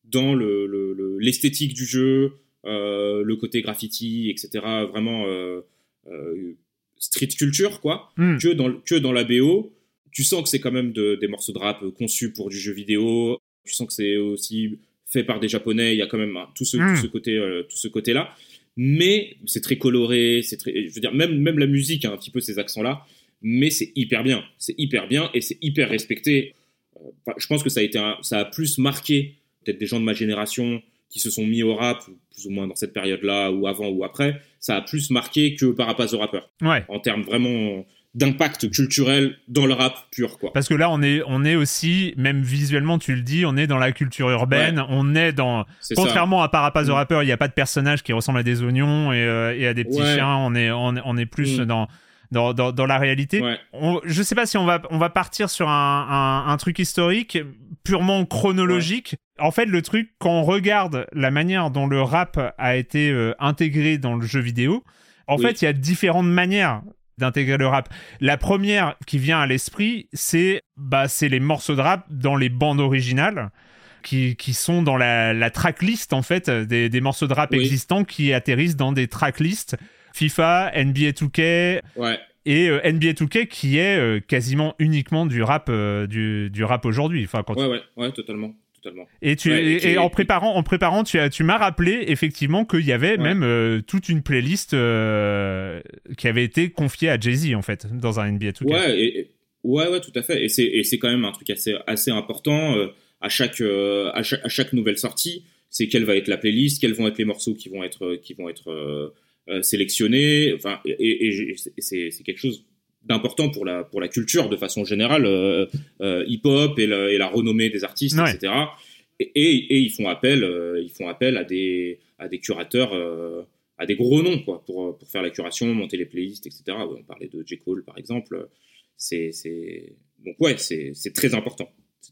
dans le- le- le- l'esthétique du jeu, euh, le côté graffiti, etc. Vraiment euh, euh, street culture, quoi. Hmm. que dans, que dans la BO. Tu sens que c'est quand même de- des morceaux de rap conçus pour du jeu vidéo. Tu sens que c'est aussi fait par des Japonais. Il y a quand même hein, tout ce, Mm. tout ce côté, euh, tout ce côté-là. Mais c'est très coloré. C'est très, je veux dire, même, même la musique a un petit peu ces accents-là. Mais c'est hyper bien. C'est hyper bien et c'est hyper respecté. Euh, enfin, je pense que ça a été, un- ça a plus marqué peut-être des gens de ma génération qui se sont mis au rap, plus ou moins dans cette période-là, ou avant ou après. Ça a plus marqué que Parapace the Rapper Ouais. en termes vraiment d'impact culturel dans le rap pur quoi. Parce que là, on est, on est aussi, même visuellement, tu le dis, on est dans la culture urbaine, on est dans. Ça. Contrairement à Parapace the Mm. Rapper, il n'y a pas de personnage qui ressemble à des oignons et, euh, et à des petits Ouais. chiens. On est, on, on est plus Mm. dans, dans, dans, dans la réalité. Ouais. On- je sais pas si on va, on va partir sur un, un, un truc historique purement chronologique. En fait, le truc, quand on regarde la manière dont le rap a été euh, intégré dans le jeu vidéo, en Oui. fait, il y a différentes manières d'intégrer le rap. La première qui vient à l'esprit, c'est bah, c'est les morceaux de rap dans les bandes originales. Qui, qui sont dans la, la tracklist en fait des, des morceaux de rap Oui. existants qui atterrissent dans des tracklists FIFA, NBA 2K, Ouais. et euh, NBA 2K qui est euh, quasiment uniquement du rap euh, du, du rap aujourd'hui enfin quand Ouais, ouais, ouais, totalement, totalement. et tu Ouais, et, et qui- et en préparant en préparant tu as tu m'as rappelé effectivement qu'il y avait Ouais. même euh, toute une playlist euh, qui avait été confiée à Jay-Z en fait dans un NBA 2K Ouais, ouais, ouais, tout à fait. Et c'est quand même un truc assez assez important euh, à chaque à chaque à chaque nouvelle sortie. C'est quelle va être la playlist, quels vont être les morceaux qui vont être qui vont être sélectionnés. Enfin, et, c'est quelque chose d'important pour la pour la culture de façon générale, euh, euh, hip-hop et, la- et la renommée des artistes, Ouais. etc. Et, et, et ils font appel euh, ils font appel à des à des curateurs. euh, à des gros noms quoi pour pour faire la curation, monter les playlists, etc. Ouais, on parlait de J Cole par exemple. C'est c'est donc ouais c'est c'est très important.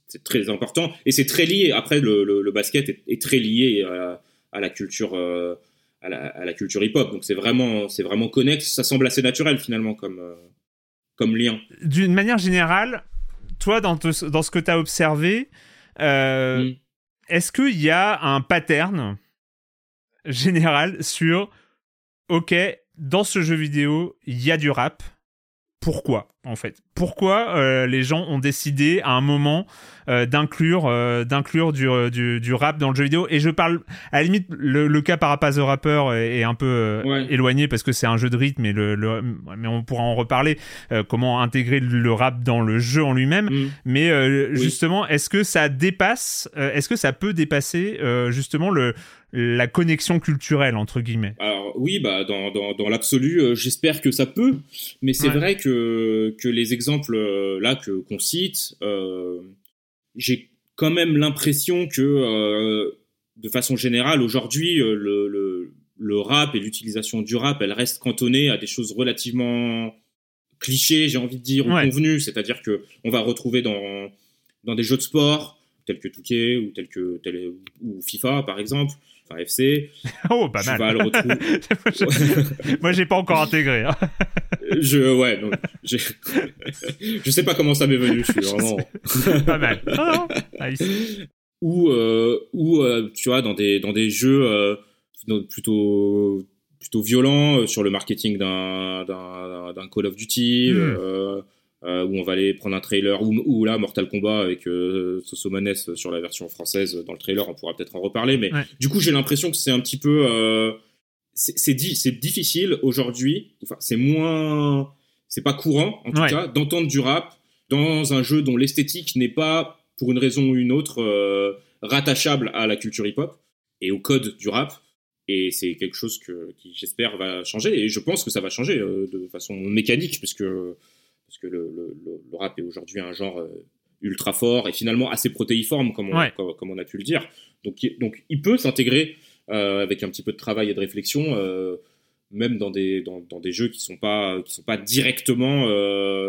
C'est- très important et c'est très lié. Après le, le, le basket est, est très lié à, à la culture euh, à la, à la culture hip hop. Donc c'est vraiment c'est vraiment connexe. Ça semble assez naturel finalement comme euh, comme lien. d'une manière générale toi dans, te- dans ce que tu as observé euh, Mm. est-ce qu'il y a un pattern général sur, ok, dans ce jeu vidéo, il y a du rap. Pourquoi, en fait Pourquoi euh, les gens ont décidé à un moment euh, d'inclure euh, d'inclure du, du, du, rap dans le jeu vidéo? Et je parle, à la limite, le, cas Parapaz the Rapper est, un peu éloigné parce que c'est un jeu de rythme, mais, le, mais on pourra en reparler. comment intégrer le rap dans le jeu en lui-même mm. Mais justement, est-ce que ça dépasse Est-ce que ça peut dépasser justement le la connexion culturelle entre guillemets. Alors oui, bah dans, dans, dans l'absolu, euh, j'espère que ça peut, mais c'est vrai que, que les exemples euh, là que qu'on cite, euh, j'ai quand même l'impression que de façon générale aujourd'hui le, le, le, rap et l'utilisation du rap, elle reste cantonnée à des choses relativement clichés, j'ai envie de dire, ou convenues, c'est-à-dire que on va retrouver dans dans des jeux de sport tels que Touquet ou tels que tel, ou FIFA par exemple enfin FC. oh, pas mal. Moi, j'ai pas encore intégré. Hein. je, ouais, donc, je sais pas comment ça m'est venu. Je suis vraiment pas mal. Oh, ou, euh, ou euh, tu vois, dans des dans des jeux euh, plutôt plutôt violents sur le marketing d'un d'un Call of Duty. Hmm. Euh, où on va aller prendre un trailer, ou, ou là, Mortal Kombat avec euh, Sosomanes sur la version française dans le trailer, on pourra peut-être en reparler, mais du coup, j'ai l'impression que c'est un petit peu. Euh, c'est difficile aujourd'hui, enfin, c'est moins. C'est pas courant, en tout cas, d'entendre du rap dans un jeu dont l'esthétique n'est pas, pour une raison ou une autre, euh, rattachable à la culture hip-hop et au code du rap. Et c'est quelque chose que, qui, j'espère, va changer. Et je pense que ça va changer euh, de façon mécanique, puisque parce que le, rap est aujourd'hui un genre euh, ultra fort et finalement assez protéiforme, comme on, comme, on a pu le dire. Donc, donc il peut s'intégrer euh, avec un petit peu de travail et de réflexion, euh, même dans des, dans, des jeux qui sont pas, qui sont pas directement,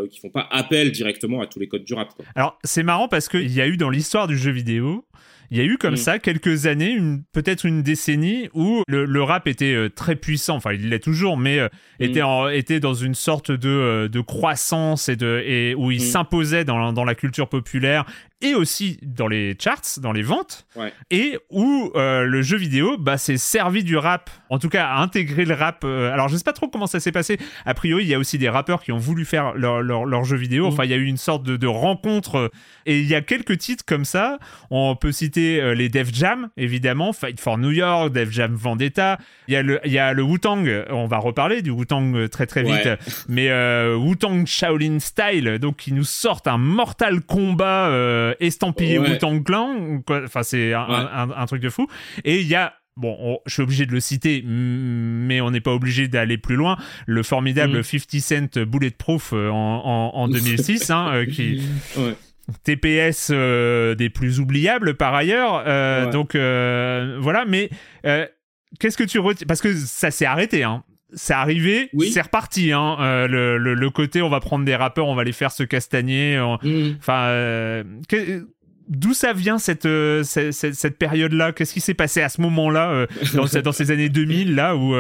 qui font pas appel directement à tous les codes du rap. Alors c'est marrant parce qu'il y a eu dans l'histoire du jeu vidéo il y a eu comme mm. ça quelques années, peut-être une décennie, où le, rap était euh, très puissant. Enfin, il l'est toujours, mais euh, mm. était, était dans une sorte de, euh, de croissance et, de, et où il mm. s'imposait dans, dans la culture populaire et aussi dans les charts, dans les ventes, et où euh, le jeu vidéo bah, s'est servi du rap, en tout cas à intégrer le rap. Euh, alors je sais pas trop comment ça s'est passé. A priori, il y a aussi des rappeurs qui ont voulu faire leur, leur, jeu vidéo. Enfin, il y a eu une sorte de, de, rencontre. Et il y a quelques titres comme ça. On peut citer euh, les Def Jam, évidemment, Fight for New York, Def Jam Vendetta. Il y a le, il y a le Wu-Tang, on va reparler du Wu-Tang très très vite. Mais Wu-Tang Shaolin Style, donc qui nous sortent un Mortal Kombat euh, estampillé ouais. Wu-Tang Clan. Enfin, c'est un, truc de fou. Et il y a bon, je suis obligé de le citer, mais on n'est pas obligé d'aller plus loin. Le formidable 50 mm. Cent Bulletproof euh, en, en, 2006, hein, euh, qui. TPS des plus oubliables par ailleurs. Donc voilà, mais qu'est-ce que tu retiens Parce que ça s'est arrêté. Hein c'est arrivé, c'est reparti. Hein. Euh, le, le, côté, on va prendre des rappeurs, on va les faire se castagner. Mm. Enfin, euh, d'où ça vient cette, euh, cette, cette, période-là? Qu'est-ce qui s'est passé à ce moment-là, dans, dans, ces années 2000, là où,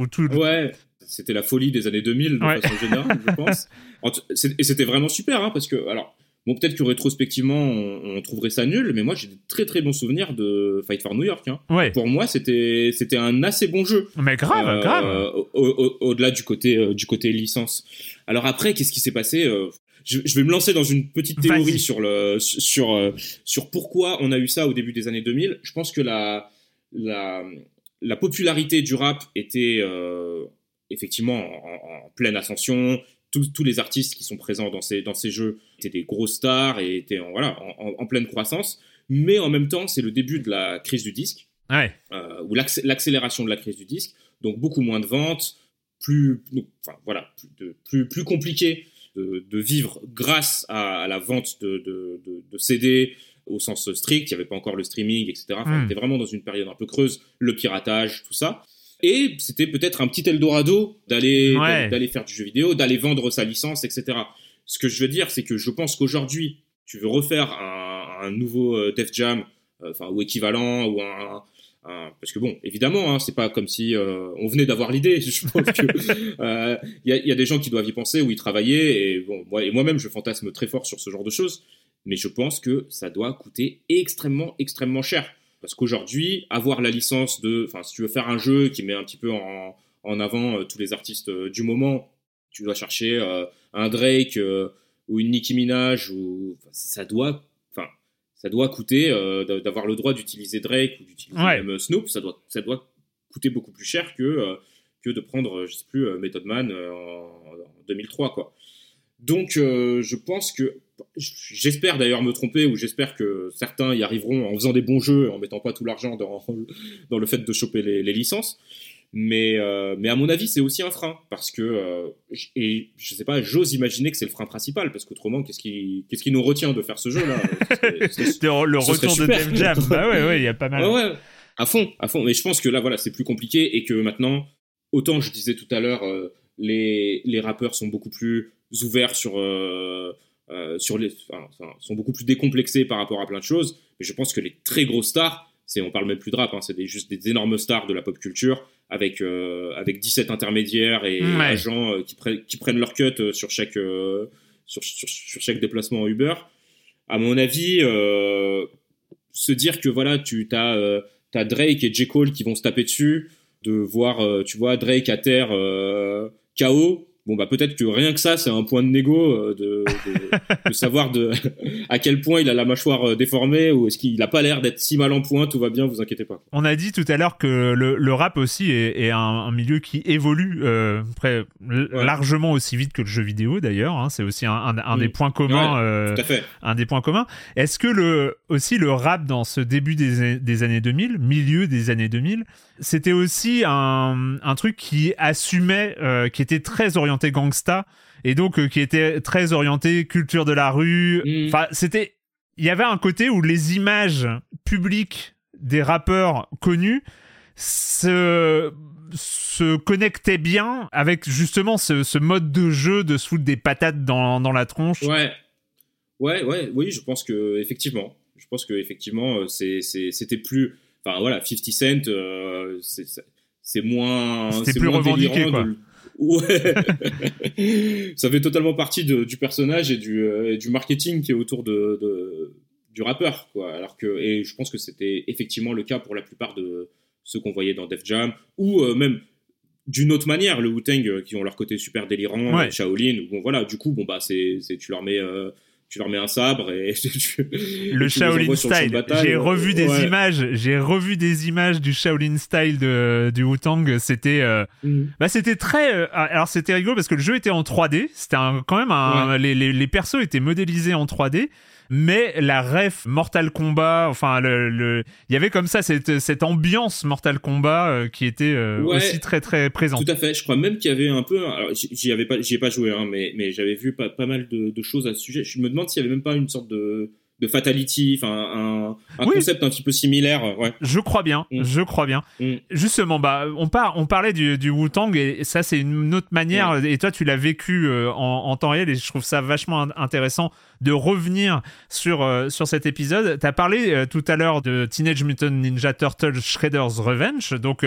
où tout. Ouais, c'était la folie des années 2000, de façon générale, je pense. Et c'était vraiment super, hein, parce que, alors, Bon, peut-être que rétrospectivement, on, trouverait ça nul, mais moi j'ai de très très bons souvenirs de Fight for New York. Hein. Ouais. Pour moi, c'était c'était un assez bon jeu. Mais grave, euh, grave. Au-delà du côté euh, du côté licence. Alors après, qu'est-ce qui s'est passé euh, je, vais me lancer dans une petite théorie sur le sur sur pourquoi on a eu ça au début des années 2000. Je pense que la la la popularité du rap était effectivement en, en, pleine ascension tous, les artistes qui sont présents dans ces, dans ces jeux étaient des grosses stars et étaient en, voilà, en, pleine croissance. Mais en même temps, c'est le début de la crise du disque, ouais. euh, ou l'accélération de la crise du disque. Donc beaucoup moins de ventes, plus, enfin, voilà, plus, plus, plus compliqué de, de, vivre grâce à, la vente de, de, de, CD au sens strict. Il n'y avait pas encore le streaming, etc. Enfin, On hmm. était vraiment dans une période un peu creuse, le piratage, tout ça. Et c'était peut-être un petit Eldorado d'aller d'aller faire du jeu vidéo, d'aller vendre sa licence, etc. Ce que je veux dire, c'est que je pense qu'aujourd'hui, tu veux refaire un, nouveau euh, Def Jam, euh, enfin ou équivalent, ou un, parce que bon, évidemment, hein, c'est pas comme si euh, on venait d'avoir l'idée. Je pense que il y, a, des gens qui doivent y penser ou y travailler. Et bon, moi et moi-même, je fantasme très fort sur ce genre de choses. Mais je pense que ça doit coûter extrêmement, extrêmement cher. Parce qu'aujourd'hui, avoir la licence de, enfin, si tu veux faire un jeu qui met un petit peu en, en avant euh, tous les artistes euh, du moment, tu dois chercher euh, un Drake ou une Nicki Minaj ou ça doit, enfin, ça doit coûter d'avoir le droit d'utiliser Drake ou d'utiliser même Snoop, ça doit, ça doit coûter beaucoup plus cher que que de prendre, je sais plus, Method Man en, en 2003, quoi. Donc, je pense que J'espère d'ailleurs me tromper ou j'espère que certains y arriveront en faisant des bons jeux, en mettant pas tout l'argent dans, dans le fait de choper les, licences. Mais, euh, mais à mon avis, c'est aussi un frein parce que euh, et je sais pas, j'ose imaginer que c'est le frein principal parce qu'autrement, qu'est-ce qui qu'est-ce qui nous retient de faire ce jeu-là? Le retour de Def Jam, bah ouais, ouais, il y a pas mal. Ouais, à fond, à fond. Mais je pense que là, voilà, c'est plus compliqué et que maintenant, autant je disais tout à l'heure, euh, les les rappeurs sont beaucoup plus ouverts sur euh, sur les, sont beaucoup plus décomplexés par rapport à plein de choses. Mais je pense que les très grosses stars, c'est, on parle même plus de rap, hein, c'est des, juste des énormes stars de la pop culture avec, euh, avec 17 intermédiaires et agents euh, qui, qui, prennent leur cut sur chaque, sur, sur, chaque déplacement en Uber. À mon avis, se dire que voilà, tu as, as, Drake et J. Cole qui vont se taper dessus, de voir, tu vois, Drake à terre KO, bon bah peut-être que rien que ça c'est un point de négo euh, de, de, savoir de à quel point il a la mâchoire euh, déformée ou est-ce qu'il a pas l'air d'être si mal en point tout va bien vous inquiétez pas on a dit tout à l'heure que le, le, rap aussi est, est un, milieu qui évolue euh, largement aussi vite que le jeu vidéo d'ailleurs hein. c'est aussi un, un, des points communs euh, tout à fait. un des points communs est-ce que le aussi le rap dans ce début des, des années 2000 milieu des années 2000 c'était aussi un, un truc qui assumait qui était très orienté gangsta et donc euh, qui était très orienté culture de la rue. Mm. Enfin, c'était il y avait un côté où les images publiques des rappeurs connus se se connectaient bien avec justement ce, mode de jeu de se foutre des patates dans, dans la tronche. Ouais. Ouais, ouais, oui, je pense que effectivement, je pense que effectivement, euh, c'était plus, enfin voilà, 50 Cent, euh, c'est moins, c'est plus revendiqué quoi. Ouais. ça fait totalement partie du personnage et du, euh, du, marketing qui est autour de, du rappeur, quoi. Alors que, et je pense que c'était effectivement le cas pour la plupart de ceux qu'on voyait dans Def Jam, ou euh, même d'une autre manière, le Wu-Tang euh, qui ont leur côté super délirant, Shaolin, bon voilà, du coup, bon bah c'est, tu leur mets tu leur mets un sabre et le Shaolin style. J'ai revu des images, j'ai revu des images du Shaolin style de du Wu-Tang, c'était euh, mm. bah c'était très euh, alors c'était rigolo parce que le jeu était en 3D, c'était quand même un, les, les, les persos étaient modélisés en 3D mais la ref Mortal Kombat, enfin, le, il y avait comme ça cette, cette ambiance Mortal Kombat euh, qui était euh, aussi très très présente. Tout à fait. Je crois même qu'il y avait un peu, j'y avais pas, j'y ai pas joué, hein, mais mais j'avais vu pas, pas mal de, de, choses à ce sujet. Je me demande s'il y avait même pas une sorte de de Fatality, enfin un, concept un petit peu similaire. Ouais. Je crois bien, mm. je crois bien. Mm. Justement, bah on, par, on parlait du, du Wu-Tang et ça c'est une autre manière. Et toi tu l'as vécu euh, en, temps réel et je trouve ça vachement intéressant de revenir sur euh, sur cet épisode. Tu as parlé euh, tout à l'heure de Teenage Mutant Ninja Turtles Shredder's Revenge, donc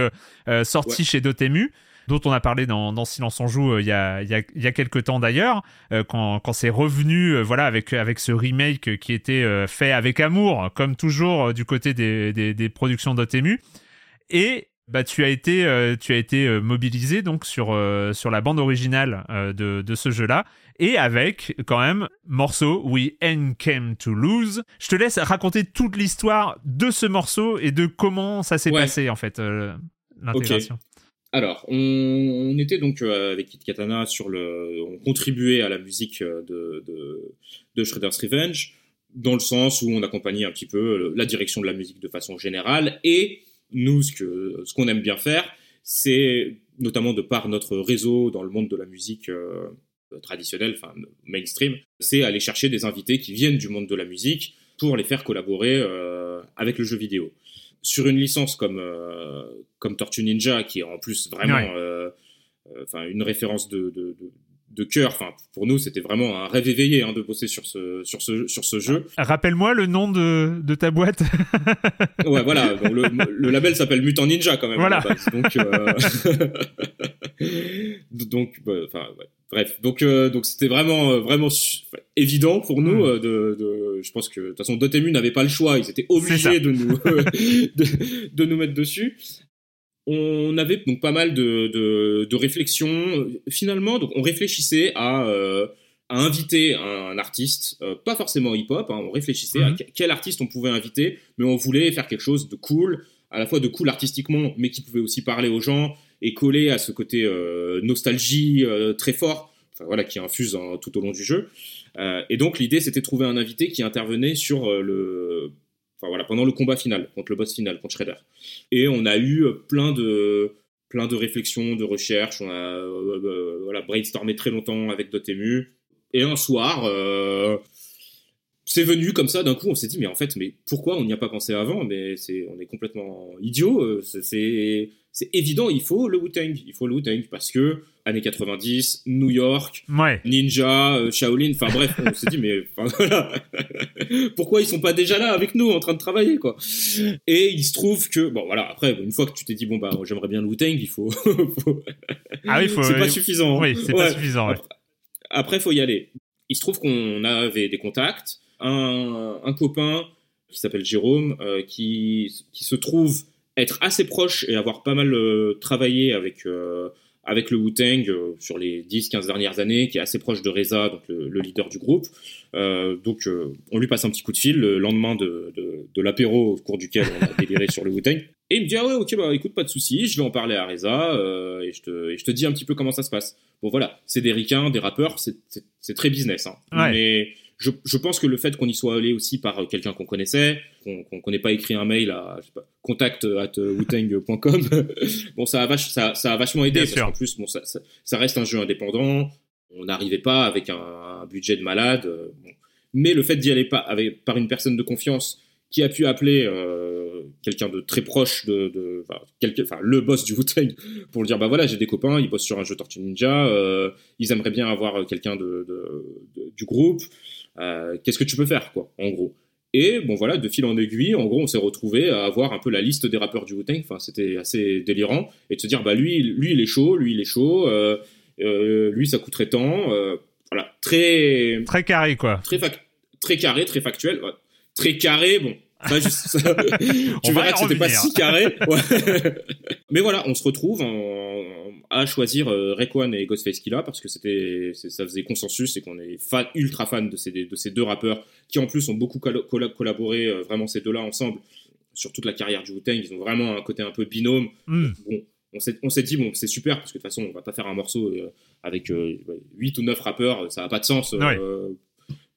sorti chez Dotemu dont on a parlé dans, Silence on joue euh, il y, a, y, a, quelques temps d'ailleurs, euh, quand, c'est revenu euh, voilà, avec, avec ce remake qui était fait avec amour, comme toujours du côté des, des, productions d'Otemu. Et bah, tu as été, tu as été mobilisé donc sur, sur la bande originale de, de ce jeu-là et avec quand même morceau We Ain't Came to Lose. Je te laisse raconter toute l'histoire de ce morceau et de comment ça s'est passé en fait l'intégration. Alors, on, était donc euh, avec Kit Katana sur le, on contribuait à la musique euh, de, de, Shredder's Revenge dans le sens où on accompagnait un petit peu euh, la direction de la musique de façon générale. Et nous ce que ce qu'on aime bien faire, c'est notamment de par notre réseau dans le monde de la musique traditionnelle, enfin mainstream, c'est aller chercher des invités qui viennent du monde de la musique pour les faire collaborer avec le jeu vidéo sur une licence comme euh, comme Tortue Ninja qui est en plus vraiment euh, euh, enfin une référence de, de, de cœur. Enfin, pour nous, c'était vraiment un rêve éveillé hein, de bosser sur ce, sur ce, sur ce jeu. Rappelle-moi le nom de, de ta boîte. ouais, voilà. le, label s'appelle Mutant Ninja quand même. Voilà. Donc, donc, bah, enfin, bref. Donc, euh, donc c'était vraiment, euh, vraiment évident pour nous. Hmm. de, de, je pense que de toute façon, Dotemu n'avait pas le choix. Ils étaient obligés de nous, de, de, nous mettre dessus. On avait donc pas mal de, de, de réflexions. Finalement, donc on réfléchissait à à inviter un, artiste, pas forcément hip-hop, hein, on réfléchissait à hmm. quel artiste on pouvait inviter, mais on voulait faire quelque chose de cool, à la fois de cool artistiquement, mais qui pouvait aussi parler aux gens et coller à ce côté euh, nostalgie euh, très fort, enfin, voilà, qui infuse tout au long du jeu. Euh, et donc l'idée, c'était de trouver un invité qui intervenait sur le, enfin voilà, pendant le combat final contre le boss final, contre Shredder. Et on a eu plein de plein de réflexions, de recherches. On a voilà, brainstormé très longtemps avec Dotemu. Et un soir, c'est venu comme ça d'un coup on s'est dit mais en fait mais pourquoi on n'y a pas pensé avant? Mais c'est on est complètement idiot euh, c'est c'est évident il faut le Wu-Tang il faut le Wu-Tang parce que années 90 New York Ninja euh, Shaolin enfin bref on s'est dit mais voilà. Pourquoi ils sont pas déjà là avec nous en train de travailler quoi? Et il se trouve que bon voilà après une fois que tu t'es dit bon bah j'aimerais bien le Wu-Tang il faut, ah oui faut c'est pas suffisant oui c'est pas suffisant après, après faut y aller. Il se trouve qu'on avait des contacts. Un, copain qui s'appelle Jérôme, euh, qui, qui se trouve être assez proche et avoir pas mal euh, travaillé avec, euh, avec le Wu-Tang sur les 10-15 dernières années, qui est assez proche de Reza, donc le, leader du groupe. donc on lui passe un petit coup de fil le lendemain de, de, l'apéro au cours duquel on a déliré sur le Wu-Tang. Et il me dit ah ouais ok bah écoute pas de soucis, je vais en parler à Reza et, je te, et je te dis un petit peu comment ça se passe. Bon voilà, c'est des ricains, des rappeurs, c'est très business. Hein. Mais je, je, pense que le fait qu'on y soit allé aussi par euh, quelqu'un qu'on connaissait, qu'on n'ait pas écrit un mail à je sais pas, contact at bon, ça a, vache, ça, ça, a vachement aidé. parce qu'en plus, bon, ça, ça, reste un jeu indépendant. On n'arrivait pas avec un, budget de malade. Euh, Mais le fait d'y aller pas, avec, par une personne de confiance qui a pu appeler euh, quelqu'un de très proche de, de enfin, le boss du Wu-Tang pour lui dire bah voilà j'ai des copains ils bossent sur un jeu Tortue Ninja euh, ils aimeraient bien avoir quelqu'un de, de, du groupe euh, qu'est-ce que tu peux faire, quoi, en gros? Et bon voilà, de fil en aiguille, en gros, on s'est retrouvé à avoir un peu la liste des rappeurs du Wu-Tang. Enfin, c'était assez délirant. Et de se dire, bah lui, lui, il est chaud, lui, il est chaud. Euh, euh, lui, ça coûterait tant. voilà, très très carré quoi. Très très carré, très factuel. Très carré. Bon, juste, tu verras que c'était pas si carré. Mais voilà, on se retrouve à choisir euh, et Ghostface Killah parce que c'était, ça faisait consensus et qu'on est ultra fan de ces, de ces deux rappeurs qui en plus ont beaucoup collaboré euh, vraiment ces deux-là ensemble sur toute la carrière du Wu-Tang. Ils ont vraiment un côté un peu binôme. Hmm. Bon, on s'est, dit bon c'est super parce que de toute façon on va pas faire un morceau euh, avec 8 euh, ou 9 rappeurs, ça a pas de sens.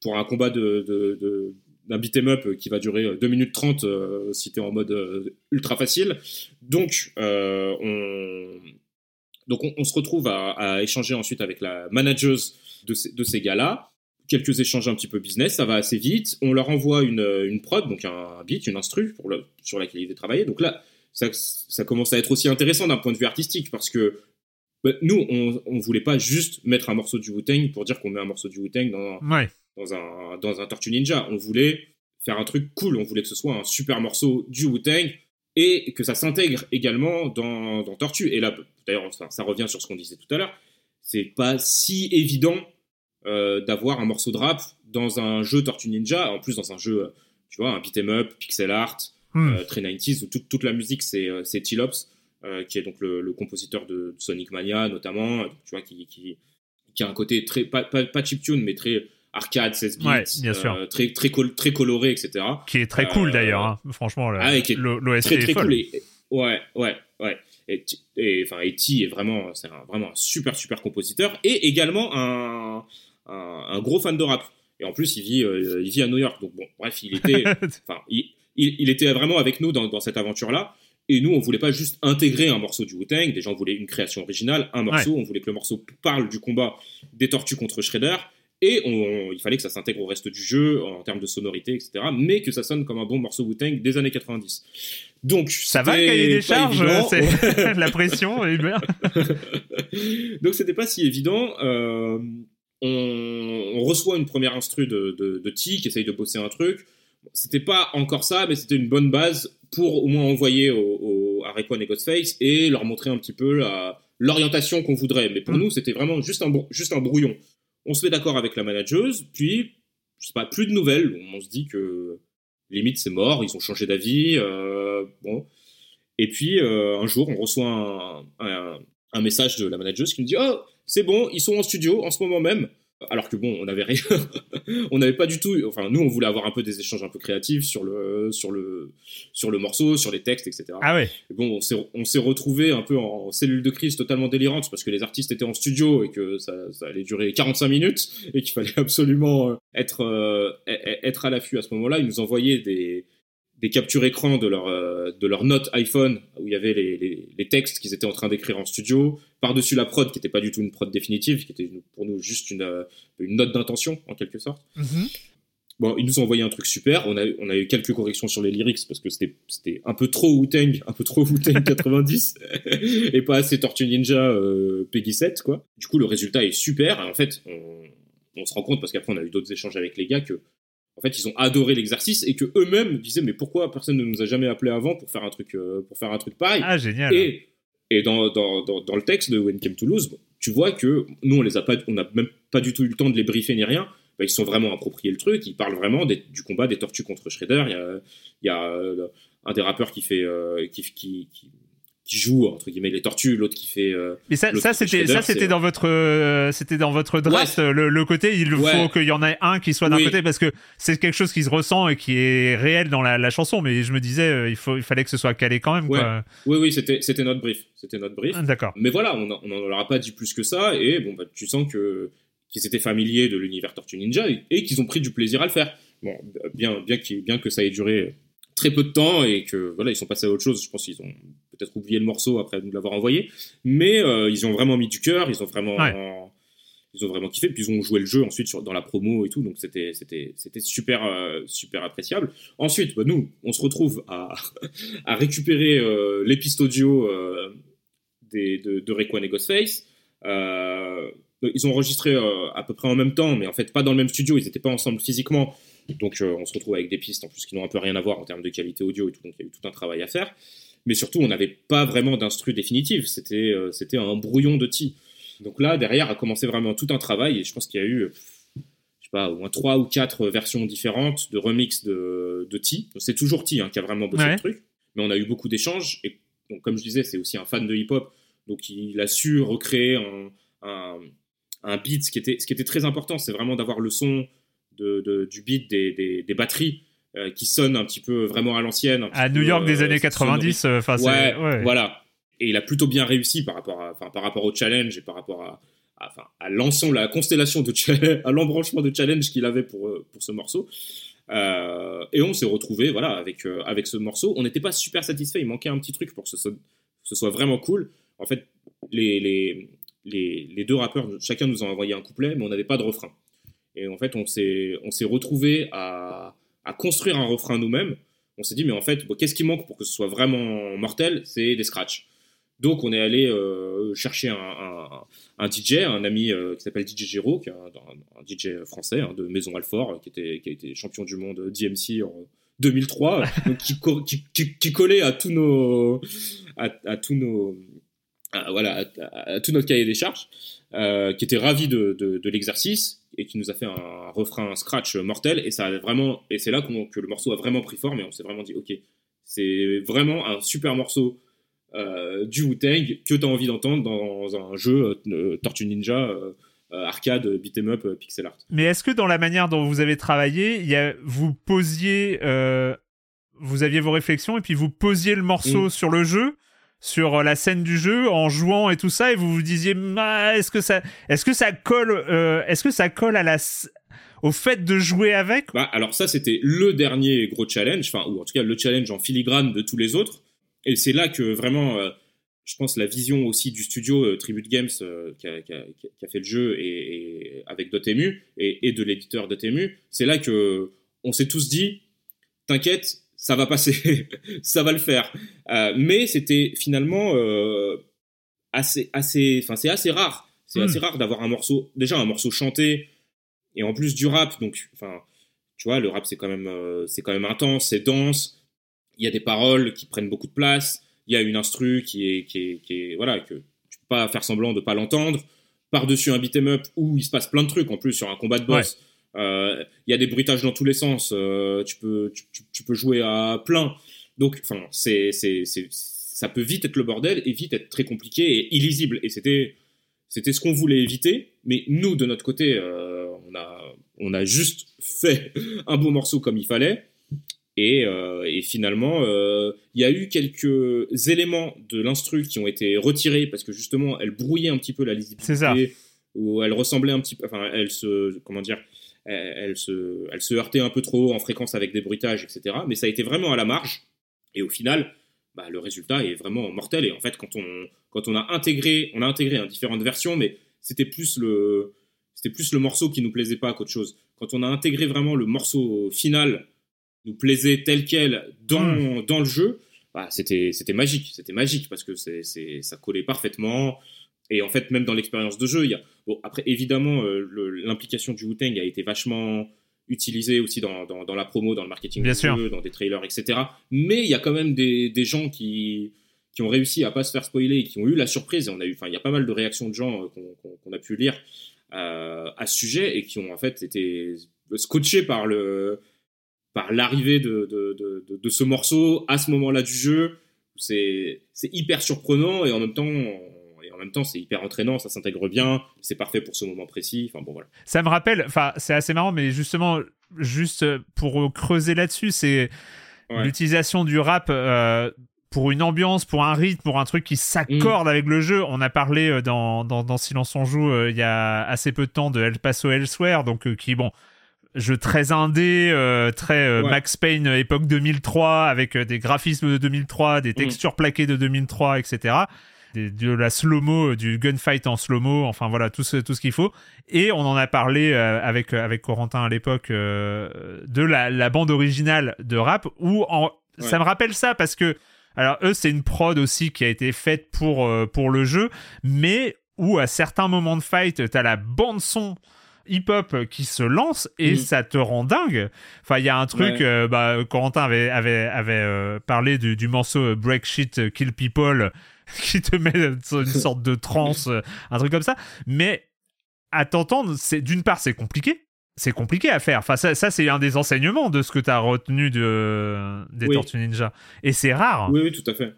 pour un combat de, de d'un beat'em up qui va durer 2 minutes 30 euh, si tu es en mode euh, ultra facile. Donc, euh, on, donc on, se retrouve à, échanger ensuite avec la manageuse de ces, gars-là. Quelques échanges un petit peu business, ça va assez vite. On leur envoie une, une prod, donc un beat, une instru sur laquelle ils devaient travailler. Donc là, ça, ça, commence à être aussi intéressant d'un point de vue artistique parce que bah, nous, on, on voulait pas juste mettre un morceau du Wu-Tang pour dire qu'on met un morceau du Wu-Tang dans, ouais dans un, dans un Tortue Ninja. On voulait faire un truc cool, on voulait que ce soit un super morceau du Wu-Tang et que ça s'intègre également dans, dans, Tortue. Et là, d'ailleurs, ça, revient sur ce qu'on disait tout à l'heure, c'est pas si évident euh, d'avoir un morceau de rap dans un jeu Tortue Ninja, en plus dans un jeu, tu vois, un beat'em up, pixel art, hmm. euh, très 90s, où toute, la musique c'est euh, T-Lops, qui est donc le, compositeur de Sonic Mania notamment, tu vois, qui, qui, qui, a un côté très, pas, pas, pas chiptune, mais très arcade 16 bits, bien sûr. Euh, très très très coloré, etc. Qui est très cool euh, d'ailleurs, hein. franchement. L'OST très très cool. ouais, ouais, ouais. Et, enfin, E.T. est vraiment, c'est vraiment un super super compositeur et également un, un, gros fan de rap. Et en plus, il vit, euh, il vit à New York. Donc bon, bref, il était, enfin, il, il, était vraiment avec nous dans, dans cette aventure-là. Et nous, on voulait pas juste intégrer un morceau du Wu-Tang. Déjà, on voulait une création originale, un morceau. On voulait que le morceau parle du combat des tortues contre Shredder et il fallait que ça s'intègre au reste du jeu en termes de sonorité, etc. Mais que ça sonne comme un bon morceau Wu-Tang des années 90. Donc ça va le cahier des charges, c'est la pression, Hubert. Donc c'était pas si évident. Euh, on, reçoit une première instru de, de, T qui essaye de bosser un truc. C'était pas encore ça, mais c'était une bonne base pour au moins envoyer au, à Rayquan et Ghostface et leur montrer un petit peu la, l'orientation qu'on voudrait. Mais pour Mm. nous, c'était vraiment juste un, juste un brouillon. On se met d'accord avec la manageuse, puis, je sais pas, plus de nouvelles. On se dit que limite c'est mort, ils ont changé d'avis. euh, bon. Et puis euh, un jour, on reçoit un, message de la manageuse qui nous dit Oh, c'est bon, ils sont en studio en ce moment même. Alors que bon, on n'avait rien, on n'avait pas du tout. Enfin, nous, on voulait avoir un peu des échanges un peu créatifs sur le, sur le, sur le morceau, sur les textes, etc. Ah ouais. Et bon, on s'est, on s'est retrouvé un peu en cellule de crise totalement délirante parce que les artistes étaient en studio et que ça, ça allait durer 45 minutes et qu'il fallait absolument euh, être, euh, e- e- être à l'affût à ce moment-là. Ils nous envoyaient des, des captures écran de leur, euh, de leur note iPhone où il y avait les, les, les textes qu'ils étaient en train d'écrire en studio, par-dessus la prod qui n'était pas du tout une prod définitive, qui était pour nous juste une, euh, une note d'intention en quelque sorte. Mhm. Bon, ils nous ont envoyé un truc super. On a, on a eu quelques corrections sur les lyrics parce que c'était, c'était un peu trop Wu-Tang, un peu trop Wu-Tang 90 et pas assez Tortue Ninja euh, Peggy 7, quoi. Du coup, le résultat est super. Et en fait, on, on se rend compte parce qu'après, on a eu d'autres échanges avec les gars que, en fait, ils ont adoré l'exercice et que eux-mêmes disaient, mais pourquoi personne ne nous a jamais appelé avant pour faire un truc, euh, pour faire un truc pareil? Ah, génial. Et, et dans, dans, dans, dans le texte de When Came to Lose, tu vois que nous, on les a pas, on n'a même pas du tout eu le temps de les briefer ni rien. Bah, ils sont vraiment appropriés le truc. Ils parlent vraiment des- du combat des tortues contre Shredder. Il y a, il y a euh, un des rappeurs qui fait, euh, qui, qui, qui, qui joue entre guillemets les tortues, l'autre qui fait. euh, Mais ça, ça c'était ça c'était dans votre euh, c'était dans votre draft le, le côté il Ouais. faut qu'il y en ait un qui soit d'un Oui. côté parce que c'est quelque chose qui se ressent et qui est réel dans la, la chanson mais je me disais euh, il faut il fallait que ce soit calé quand même Ouais. quoi. Oui, oui, c'était, c'était notre brief. C'était notre brief. Ah, D'accord. Mais voilà, on n'en on en leur a pas dit plus que ça, et bon, bah, tu sens que qu'ils étaient familiers de l'univers Tortue Ninja et, et qu'ils ont pris du plaisir à le faire. Bon, bien, bien, qu'il- bien que ça ait duré très peu de temps et que voilà, ils sont passés à autre chose. Je pense qu'ils ont peut-être oublié le morceau après nous l'avoir envoyé, mais euh, ils ont vraiment mis du cœur, ils ont vraiment, Ouais. ils ont vraiment kiffé. Puis ils ont joué le jeu ensuite sur, dans la promo et tout, donc c'était, c'était, c'était super, euh, super appréciable. Ensuite, bah, nous, on se retrouve à, à récupérer euh, les pistes audio des, de, de Rayquan et Ghostface. Ils ont enregistré à peu près en même temps, mais en fait pas dans le même studio, ils n'étaient pas ensemble physiquement. Donc euh, on se retrouve avec des pistes en plus qui n'ont un peu rien à voir en termes de qualité audio et tout, donc il y a eu tout un travail à faire. Mais surtout, on n'avait pas vraiment d'instru définitif, c'était euh, c'était un brouillon de T. Donc là, derrière, a commencé vraiment tout un travail, et je pense qu'il y a eu, je sais pas, au moins trois ou quatre versions différentes de remix de, de T. C'est toujours T hein, qui a vraiment bossé Ouais. le truc, mais on a eu beaucoup d'échanges, et donc, comme je disais, c'est aussi un fan de hip-hop, donc il a su recréer un, un, un beat. Ce qui, était, ce qui était très important, c'est vraiment d'avoir le son de, de- du beat des, des, des batteries euh, qui sonne un petit peu vraiment à l'ancienne. À peu, New York des euh, années 90 euh, enfin Ouais, ouais. voilà. Et il a plutôt bien réussi par rapport, à, par rapport au challenge et par rapport à, à, à l'ensemble, à la constellation de challenge, à l'embranchement de challenge qu'il avait pour, pour ce morceau. Euh, et on s'est retrouvé voilà, avec, euh, avec ce morceau. On n'était pas super satisfait, il manquait un petit truc pour que ce soit, ce soit vraiment cool. En fait, les, les, les, les deux rappeurs, chacun nous a envoyé un couplet, mais on n'avait pas de refrain. Et en fait, on s'est on s'est retrouvé à, à construire un refrain nous-mêmes. On s'est dit, mais en fait, qu'est-ce qui manque pour que ce soit vraiment mortel? C'est des scratchs. Donc, on est allé euh, chercher un, DJ, un ami euh, qui s'appelle DJ Giro, qui est un, DJ français hein, de Maison Alfort, qui, était, qui a été champion du monde DMC en 2003, donc qui, co- collait à tous nos, à, tous nos, voilà, à tout notre cahier des charges, euh, qui était ravi de, de, de l'exercice et qui nous a fait un, refrain scratch mortel. Et ça a vraiment, et c'est là que le morceau a vraiment pris forme et on s'est vraiment dit, ok, c'est vraiment un super morceau euh, du Wu-Tang que tu as envie d'entendre dans un jeu euh, Tortue Ninja euh, arcade beat'em up pixel art. Mais est-ce que dans la manière dont vous avez travaillé, il y a, vous posiez, vous aviez vos réflexions et puis vous posiez le morceau Mm. sur le jeu, sur euh, la scène du jeu, en jouant et tout ça, et vous vous disiez, Ah, est-ce que ça, est-ce que ça colle, euh, est-ce que ça colle à la, au fait de jouer avec? Bah, alors ça, c'était le dernier gros challenge, enfin, ou en tout cas le challenge en filigrane de tous les autres. Et c'est là que vraiment, euh, je pense, la vision aussi du studio Tribute Games qui, a, fait le jeu et, et avec Dotemu et, et de l'éditeur Dotemu, c'est là que on s'est tous dit, t'inquiète, ça va passer, ça va le faire. Euh, mais c'était finalement euh, assez, assez, enfin, c'est assez rare. C'est Hmm. assez rare d'avoir un morceau, déjà un morceau chanté et en plus du rap. Donc, enfin, tu vois, le rap c'est quand même, euh, c'est quand même intense, c'est dense. Il y a des paroles qui prennent beaucoup de place. Il y a une instru qui est, qui est, qui est voilà, que tu, pas faire semblant de pas l'entendre. Par-dessus un beat'em up où il se passe plein de trucs en plus sur un combat de boss. Il y a des bruitages dans tous les sens. tu, peux, tu, peux jouer à plein. Donc, enfin, c'est, c'est, ça peut vite être le bordel et vite être très compliqué et illisible. Et c'était, c'était ce qu'on voulait éviter. Mais nous, de notre côté, on a, on a juste fait un beau morceau comme il fallait. Et, euh, finalement, euh, il y a eu quelques éléments de l'instru qui ont été retirés parce que justement, elle brouillait un petit peu la lisibilité. Ça. Ou elle ressemblait un petit peu. Enfin, elle se. Comment dire elle, se, elle se heurtait un peu trop en fréquence avec des bruitages, etc. Mais ça a été vraiment à la marge. Et au final, bah, le résultat est vraiment mortel. Et en fait, quand on, quand on a intégré, on a intégré hein, différentes versions, mais c'était plus le, c'était plus le morceau qui nous plaisait pas qu'autre chose. Quand on a intégré vraiment le morceau final, nous plaisait tel quel dans, hmm. dans le jeu, bah, c'était, c'était magique. C'était magique parce que c'est, ça collait parfaitement. Et en fait, même dans l'expérience de jeu, il y a. Bon, après, évidemment, euh, l'implication du Wu-Tang a été vachement utilisée aussi dans, dans, dans, la promo, dans le marketing Bien du jeu, dans des trailers, etc. Mais il y a quand même des, des gens qui, qui ont réussi à pas se faire spoiler et qui ont eu la surprise. Et on a eu, enfin, il y a pas mal de réactions de gens euh, qu'on, a pu lire euh, à ce sujet et qui ont en fait été scotchés par le par l'arrivée de, de, de, de, ce morceau à ce moment-là du jeu. C'est hyper surprenant et en même temps même temps c'est hyper entraînant, ça s'intègre bien, c'est parfait pour ce moment précis. Enfin bon voilà. Ça me rappelle, enfin c'est assez marrant, mais justement juste pour creuser là-dessus, c'est l'utilisation du rap euh, pour une ambiance, pour un rythme, pour un truc qui s'accorde mm. avec le jeu. On a parlé euh, dans, dans, dans Silence on joue euh, il y a assez peu de temps de El Paso Elsewhere, donc euh, qui, bon, jeu très indé, très Max Payne époque 2003, avec des graphismes de 2003, des mm. textures plaquées de 2003, etc. de la slow-mo, du gunfight en slow-mo, enfin voilà, tout ce, tout ce qu'il faut. Et on en a parlé avec, avec Corentin à l'époque de la, la, bande originale de rap, où en, ça me rappelle ça parce que alors eux, c'est une prod aussi qui a été faite pour, euh, pour le jeu, mais où à certains moments de fight, t'as la bande son hip-hop qui se lance et mm. ça te rend dingue. Enfin, il y a un truc, euh, bah, Corentin avait, avait, avait euh, parlé du, morceau Break Shit, Kill People qui te met une sorte de transe, un truc comme ça. Mais à t'entendre, c'est d'une part, c'est compliqué c'est compliqué à faire. Enfin, ça, c'est un des enseignements de ce que tu as retenu de, des Tortues Ninja. Et c'est rare. Oui, oui, tout à fait.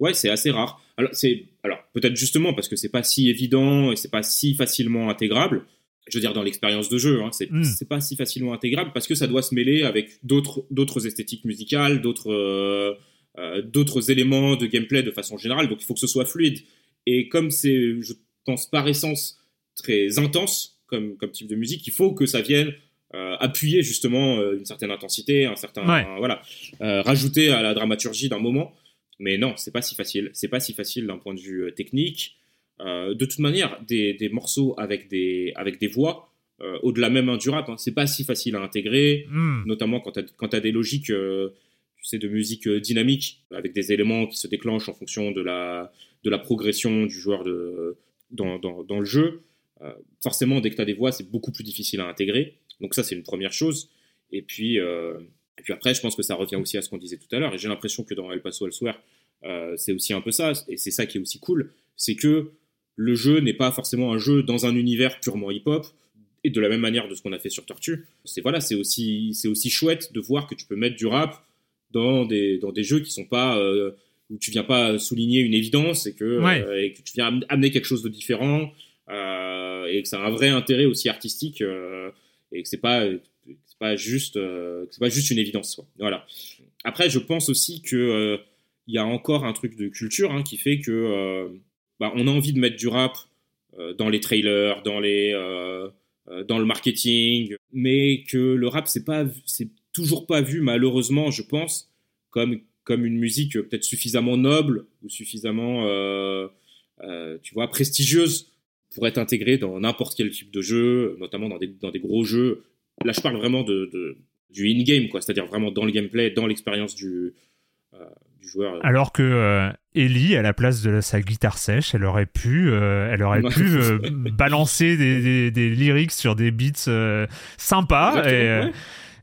Ouais, c'est assez rare. Alors, c'est, alors peut-être justement parce que c'est pas si évident et c'est pas si facilement intégrable. Je veux dire, dans l'expérience de jeu, hein, c'est, hmm. pas si facilement intégrable parce que ça doit se mêler avec d'autres, d'autres esthétiques musicales, d'autres, euh, euh, d'autres éléments de gameplay de façon générale. Donc, il faut que ce soit fluide. Et comme c'est, je pense, par essence très intense, comme, comme type de musique, il faut que ça vienne euh, appuyer justement euh, une certaine intensité, un certain voilà, euh, rajouter à la dramaturgie d'un moment. Mais non, c'est pas si facile. C'est pas si facile d'un point de vue technique. de toute manière, des, des, morceaux avec des avec des voix au-delà même du rap, hein, c'est pas si facile à intégrer, hmm. notamment quand tu as, des logiques sais, de musique dynamique, avec des éléments qui se déclenchent en fonction de la, de la progression du joueur de, dans, dans, dans le jeu. Euh, forcément, dès que tu as des voix, c'est beaucoup plus difficile à intégrer. Donc ça, c'est une première chose. Et puis, euh, et puis après, je pense que ça revient aussi à ce qu'on disait tout à l'heure. Et j'ai l'impression que dans El Paso Elsewhere, euh, c'est aussi un peu ça. Et c'est ça qui est aussi cool. C'est que le jeu n'est pas forcément un jeu dans un univers purement hip-hop. Et de la même manière de ce qu'on a fait sur Tortue. C'est voilà, c'est aussi, c'est aussi chouette de voir que tu peux mettre du rap dans des, dans des jeux qui sont pas, où tu viens pas souligner une évidence et que, et que tu viens amener quelque chose de différent. Euh, et que ça a un vrai intérêt aussi artistique euh, et que c'est pas c'est pas juste euh, c'est pas juste une évidence voilà après je pense aussi que il y a encore un truc de culture hein, qui fait que bah, on a envie de mettre du rap dans les trailers dans les dans le marketing mais que le rap c'est pas c'est toujours pas vu malheureusement je pense comme comme une musique peut-être suffisamment noble ou suffisamment tu vois prestigieuse pour être intégré dans n'importe quel type de jeu, notamment dans des, dans des gros jeux. Là, je parle vraiment de, du in-game, quoi, c'est-à-dire vraiment dans le gameplay, dans l'expérience du, euh, du, joueur. Alors que euh, Ellie, à la place de sa guitare sèche, elle aurait pu, euh, elle aurait pu balancer des, des, lyrics sur des beats sympas. et,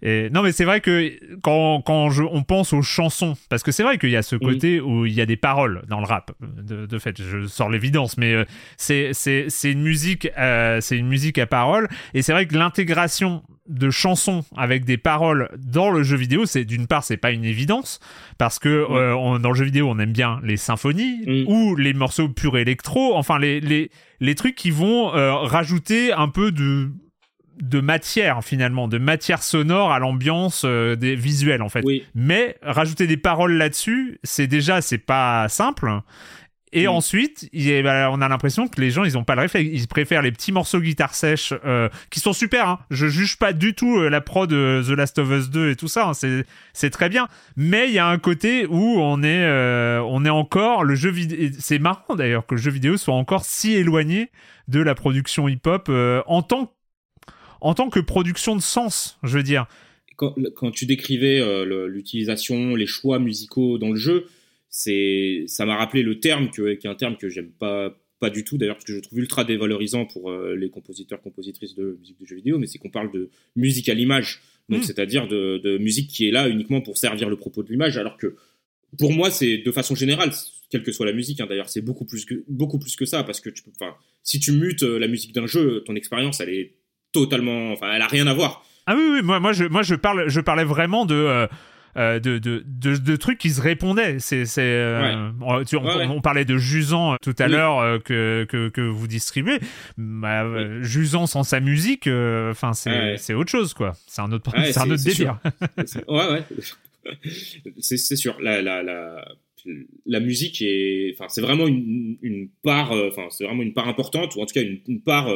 Et, non, mais c'est vrai que quand, quand je, on pense aux chansons, parce que c'est vrai qu'il y a ce côté où il y a des paroles dans le rap. De, de fait, je sors l'évidence, mais euh, c'est c'est c'est une musique, euh, c'est une musique à paroles. Et c'est vrai que l'intégration de chansons avec des paroles dans le jeu vidéo, c'est d'une part c'est pas une évidence parce que euh, on- dans le jeu vidéo on aime bien les symphonies Mm. ou les morceaux purs électro, enfin les les les trucs qui vont euh, rajouter un peu de de matière finalement, de matière sonore à l'ambiance euh, des visuels en fait. Oui. Mais rajouter des paroles là-dessus, c'est déjà c'est pas simple. Et Mm. ensuite, il est- bah, on a l'impression que les gens, ils ont pas le réflexe. Ils préfèrent les petits morceaux guitare sèche euh, qui sont super. Hein. Je juge pas du tout euh, la prod de The Last of Us 2 et tout ça. hein. C'est c'est très bien. Mais il y a un côté où on est euh, on est encore le jeu vidéo. C'est marrant d'ailleurs que le jeu vidéo soit encore si éloigné de la production hip-hop euh, en tant en tant que production de sens, je veux dire. quand, quand tu décrivais euh, l'utilisation, les choix musicaux dans le jeu, c'est, ça m'a rappelé le terme que, qui est un terme que j'aime pas, pas du tout d'ailleurs parce que je trouve ultra dévalorisant pour euh, les compositeurs, compositrices de musique de jeux vidéo, mais c'est qu'on parle de musique à l'image, donc Mm. c'est-à-dire de, de musique qui est là uniquement pour servir le propos de l'image, alors que pour moi c'est de façon générale, quelle que soit la musique hein, d'ailleurs, c'est beaucoup plus que beaucoup plus que ça parce que tu peux, enfin, si tu mutes euh, la musique d'un jeu, ton expérience elle est totalement, enfin, elle a rien à voir. Ah oui, oui, moi, moi, je, moi, je parle, je parlais vraiment de. euh, euh, de, de, de, de trucs qui se répondaient. C'est, c'est, euh, on, tu- on, Ouais, ouais. on parlait de Jusant euh, tout à Oui. l'heure euh, que, que, que vous distribuez. Bah, euh, Jusant sans sa musique, euh, enfin c'est, Ouais. c'est autre chose quoi. C'est un autre, Ouais, c'est un autre c'est délire. C'est- ouais, ouais. c'est c'est sûr. La, la, la, la musique est, enfin, c'est vraiment une, une part, enfin, c'est vraiment une part importante, ou en tout cas une, une part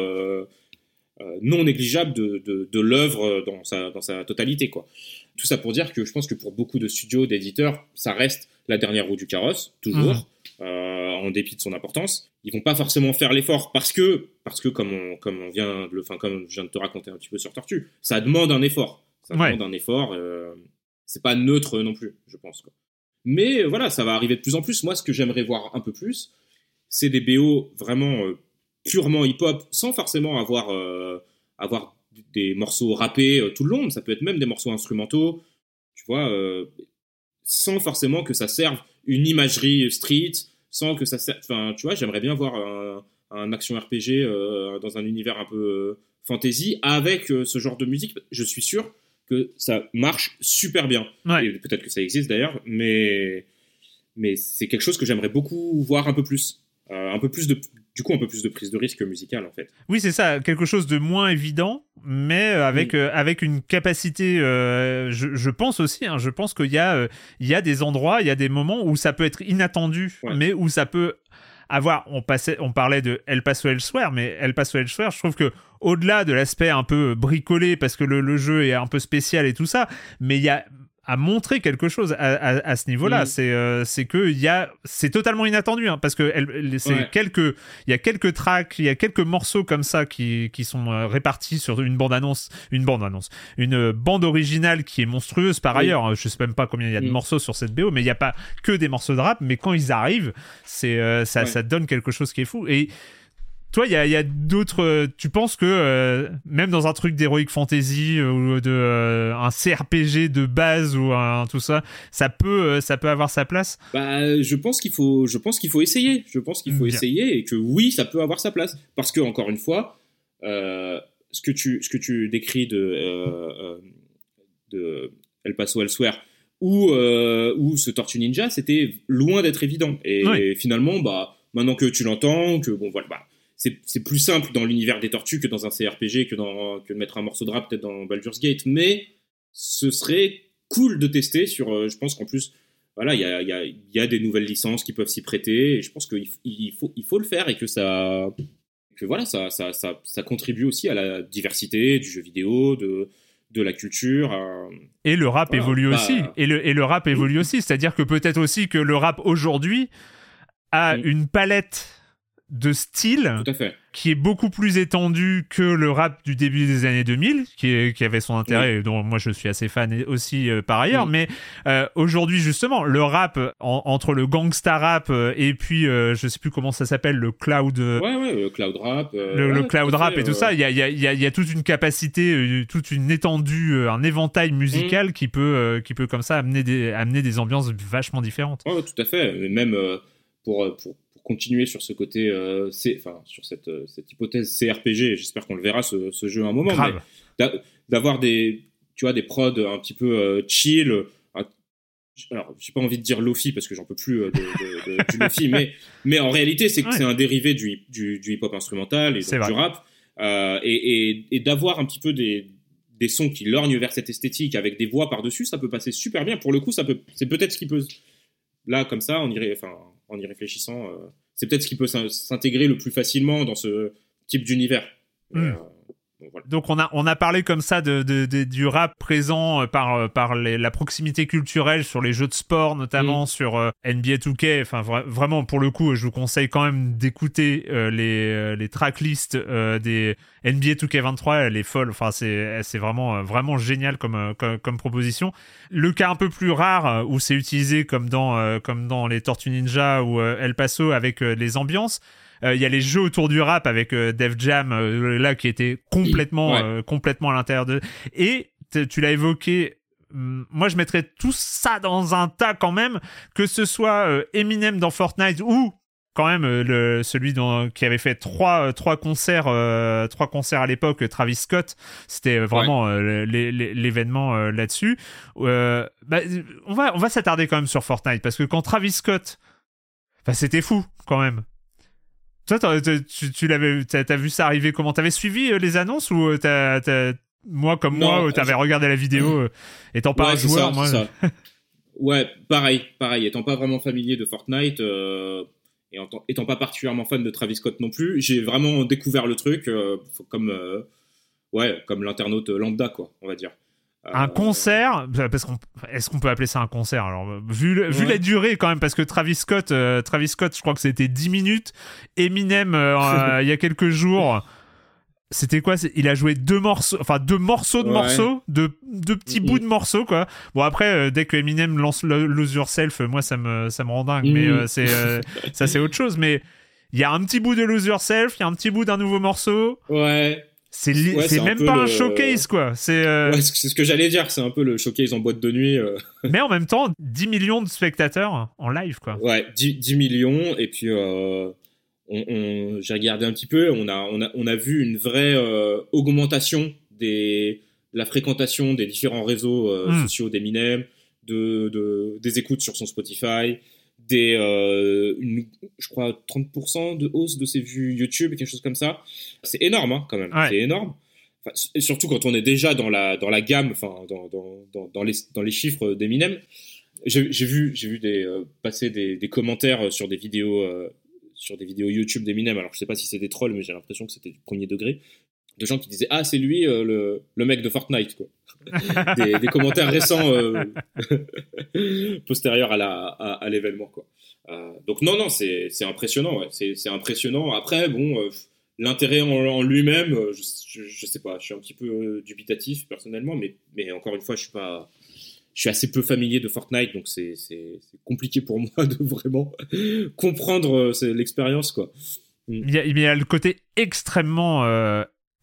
non négligeable de, de, de l'œuvre dans sa, dans sa totalité, quoi. Tout ça pour dire que je pense que pour beaucoup de studios, d'éditeurs, ça reste la dernière roue du carrosse, toujours, Mhm. euh, en dépit de son importance. Ils vont pas forcément faire l'effort parce que, parce que comme on, comme on vient de le, enfin, comme je viens de te raconter un petit peu sur Tortue, ça demande un effort. Ça Ouais. demande un effort. euh, c'est pas neutre non plus, je pense. Quoi. Mais euh, voilà, ça va arriver de plus en plus. Moi, ce que j'aimerais voir un peu plus, c'est des BO vraiment euh, purement hip-hop, sans forcément avoir, euh, avoir des morceaux rappés euh, tout le long. Ça peut être même des morceaux instrumentaux, tu vois, euh, sans forcément que ça serve une imagerie street, sans que ça serve. Enfin, tu vois, j'aimerais bien voir un, un action RPG dans un univers un peu fantasy avec ce genre de musique. Je suis sûr que ça marche super bien. Ouais. Et peut-être que ça existe d'ailleurs, mais, mais c'est quelque chose que j'aimerais beaucoup voir un peu plus. Euh, un peu plus de, du coup, un peu plus de prise de risque musicale en fait. Oui, c'est ça, quelque chose de moins évident, mais euh, avec, euh, avec une capacité, euh, je, je pense aussi, hein, je pense qu'il y, a, euh, il y a des endroits, il y a des moments où ça peut être inattendu, Ouais. mais où ça peut avoir, on, passait, on parlait de El Paso Elsewhere, mais El Paso Elsewhere, je trouve que au-delà de l'aspect un peu bricolé, parce que le, le jeu est un peu spécial et tout ça, mais il y a à montrer quelque chose à, à- à ce niveau-là. Mhm. C'est euh, c'est que il y a c'est totalement inattendu hein, parce que c'est Ouais. quelques il y a quelques tracks, il y a quelques morceaux comme ça qui, qui sont euh, répartis sur une bande annonce, une bande annonce, une euh, bande originale qui est monstrueuse par Oui. ailleurs. hein. Je sais même pas combien il y a de Mm. morceaux sur cette BO, mais il n'y a pas que des morceaux de rap. Mais quand ils arrivent, c'est ça, Ouais. ça donne quelque chose qui est fou. Et toi, il y a, il y a d'autres. euh, Tu penses que euh, même dans un truc d'heroic fantasy euh, ou de euh, un CRPG de base ou un tout ça, ça peut ça peut avoir sa place? Bah, je pense qu'il faut, je pense qu'il faut essayer. Je pense qu'il faut Bien. essayer et que oui, ça peut avoir sa place. Parce que encore une fois, euh, ce que tu, ce que tu décris de, de El Paso Elsewhere ou ou ce Tortue Ninja, c'était loin d'être évident. Et Oui. finalement, bah, maintenant que tu l'entends, que bon voilà, bah, c'est plus simple dans l'univers des tortues que dans un CRPG que dans que de mettre un morceau de rap peut-être dans Baldur's Gate. Mais ce serait cool de tester sur. euh, je pense qu'en plus voilà, il y a, il y, a, il y a des nouvelles licences qui peuvent s'y prêter. Et je pense qu'il il faut, il faut le faire et que ça, que voilà, ça, ça, ça, ça contribue aussi à la diversité du jeu vidéo, de, de la culture. Et le rap Voilà, évolue bah- aussi. Et le, et le rap évolue aussi. C'est-à-dire que peut-être aussi que le rap aujourd'hui a une palette de fait. qui est beaucoup plus étendu que le rap du début des années 2000, qui, qui avait son intérêt, et dont moi je suis assez fan aussi euh, par ailleurs. Mais euh, aujourd'hui, justement, le rap entre le gangsta rap et puis je sais plus comment ça s'appelle, le cloud. ouais, ouais, le cloud rap. le, cloud rap et tout ça, il y a, y, a, y a, toute une capacité, toute une étendue, un éventail musical mm. qui peut, qui peut comme ça amener des, amener des ambiances vachement différentes. Ouais, tout à fait. Même pour, pour continuer sur ce côté, euh, enfin sur cette, euh, cette hypothèse CRPG. J'espère qu'on le verra ce, ce, jeu un moment. D'avoir des, tu vois, des prods un petit peu euh, chill. alors, j'ai pas envie de dire lofi parce que j'en peux plus de, de, du lofi, mais, mais en réalité, c'est c'est un dérivé du, du, du hip-hop instrumental et du rap. et, et, et d'avoir un petit peu des, des sons qui lorgnent vers cette esthétique avec des voix par-dessus, ça peut passer super bien. Pour le coup, ça peut, c'est peut-être ce qui peut, là, comme ça, on irait, enfin, en y réfléchissant, euh, c'est peut-être ce qui peut s'intégrer le plus facilement dans ce type d'univers. Donc on a on a parlé comme ça de, du rap présent euh, par euh, par la proximité culturelle sur les jeux de sport notamment mm. sur euh, NBA 2K enfin vraiment pour le coup je vous conseille quand même d'écouter les les tracklists des NBA 2K23 elle est folle. Enfin c'est c'est vraiment vraiment génial comme, comme, proposition. Le cas un peu plus rare où c'est utilisé comme dans comme dans les Tortues Ninja ou El Paso avec les ambiances il y a les jeux autour du rap avec euh, Def Jam euh, là qui était complètement complètement à l'intérieur de et tu l'as évoqué hum, moi je mettrais tout ça dans un tas quand même que ce soit Eminem dans Fortnite ou quand même le, celui dont, qui avait fait trois, trois concerts trois concerts à l'époque Travis Scott. C'était vraiment l'événement là-dessus. Bah, on va on va s'attarder quand même sur Fortnite parce que quand Travis Scott bah, c'était fou quand même toi, tu, tu l'avais, t'as, vu ça arriver comment? T'avais suivi euh, les annonces ou euh, t'as, moi comme moi, euh, t'avais regardé la vidéo étant pas un joueur moi. ouais, pareil, pareil. Étant pas vraiment familier de Fortnite et étant pas particulièrement fan de Travis Scott non plus, j'ai vraiment découvert le truc comme ouais, comme l'internaute lambda quoi, on va dire. Un concert, parce qu'on, est-ce qu'on peut appeler ça un concert? Alors, vu, vu la durée quand même, parce que Travis Scott, euh, Travis Scott, je crois que c'était 10 minutes. Eminem, euh, euh, il y a quelques jours, c'était quoi? Il a joué deux morceaux, enfin deux morceaux de morceaux, deux, deux petits bouts de morceaux quoi. Bon après, dès que Eminem lance Lose Yourself, moi ça me ça me rend dingue, mais mm. c'est ça c'est autre chose. Mais il y a un petit bout de Lose Yourself, il y a un petit bout d'un nouveau morceau. Ouais. C'est même pas un showcase, quoi. C'est euh, c'est ce que j'allais dire. C'est un peu le showcase en boîte de nuit. Euh. Mais en même temps, 10 millions de spectateurs en live, quoi. Ouais, 10, millions. Et puis, euh, on, j'ai regardé un petit peu. On a, on a, on a vu une vraie augmentation des, de la fréquentation des différents réseaux hmm. sociaux d'Eminem, de, de, des écoutes sur son Spotify, des, euh, je crois, 30% de hausse de ses vues YouTube, quelque chose comme ça. C'est énorme, hein, quand même. C'est énorme. surtout quand on est déjà dans la, dans la gamme, enfin, dans, dans, dans, les, dans les chiffres d'Eminem. J'ai vu, j'ai vu des, euh, passer des, des, commentaires sur des vidéos, euh, sur des vidéos YouTube d'Eminem. Alors, je sais pas si c'est des trolls, mais j'ai l'impression que c'était du premier degré de gens qui disaient ah c'est lui euh, le, le, mec de Fortnite quoi. des, commentaires récents euh, postérieurs à à, l'événement quoi. Euh, donc non non c'est impressionnant c'est impressionnant après bon l'intérêt en, lui-même je, je, sais pas je suis un petit peu dubitatif personnellement mais mais encore une fois je suis pas je suis assez peu familier de Fortnite, donc c'est compliqué pour moi de vraiment comprendre l'expérience. quoi. Il y, a, il y, a, le côté extrêmement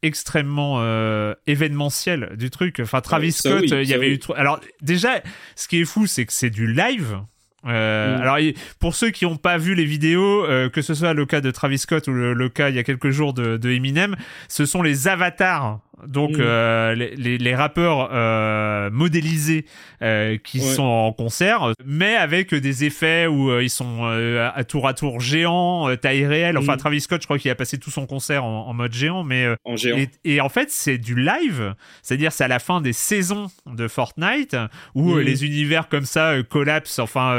extrêmement euh, événementiel du truc. Enfin, Travis Scott, il y avait eu. Alors, déjà, ce qui est fou, c'est que c'est du live. Euh, mm. Alors, pour ceux qui n'ont pas vu les vidéos, euh, que ce soit le cas de Travis Scott ou le, cas il y a quelques jours de, de Eminem, ce sont les avatars donc mm. euh, les, les, rappeurs euh, modélisés euh, qui sont en concert, mais avec des effets où ils sont à tour à tour géants, taille réelle. Enfin, mm. Travis Scott, je crois qu'il a passé tout son concert en, en mode géant, mais en géant. Et, en fait, c'est du live, c'est-à-dire c'est à la fin des saisons de Fortnite où les univers comme ça collapsent, enfin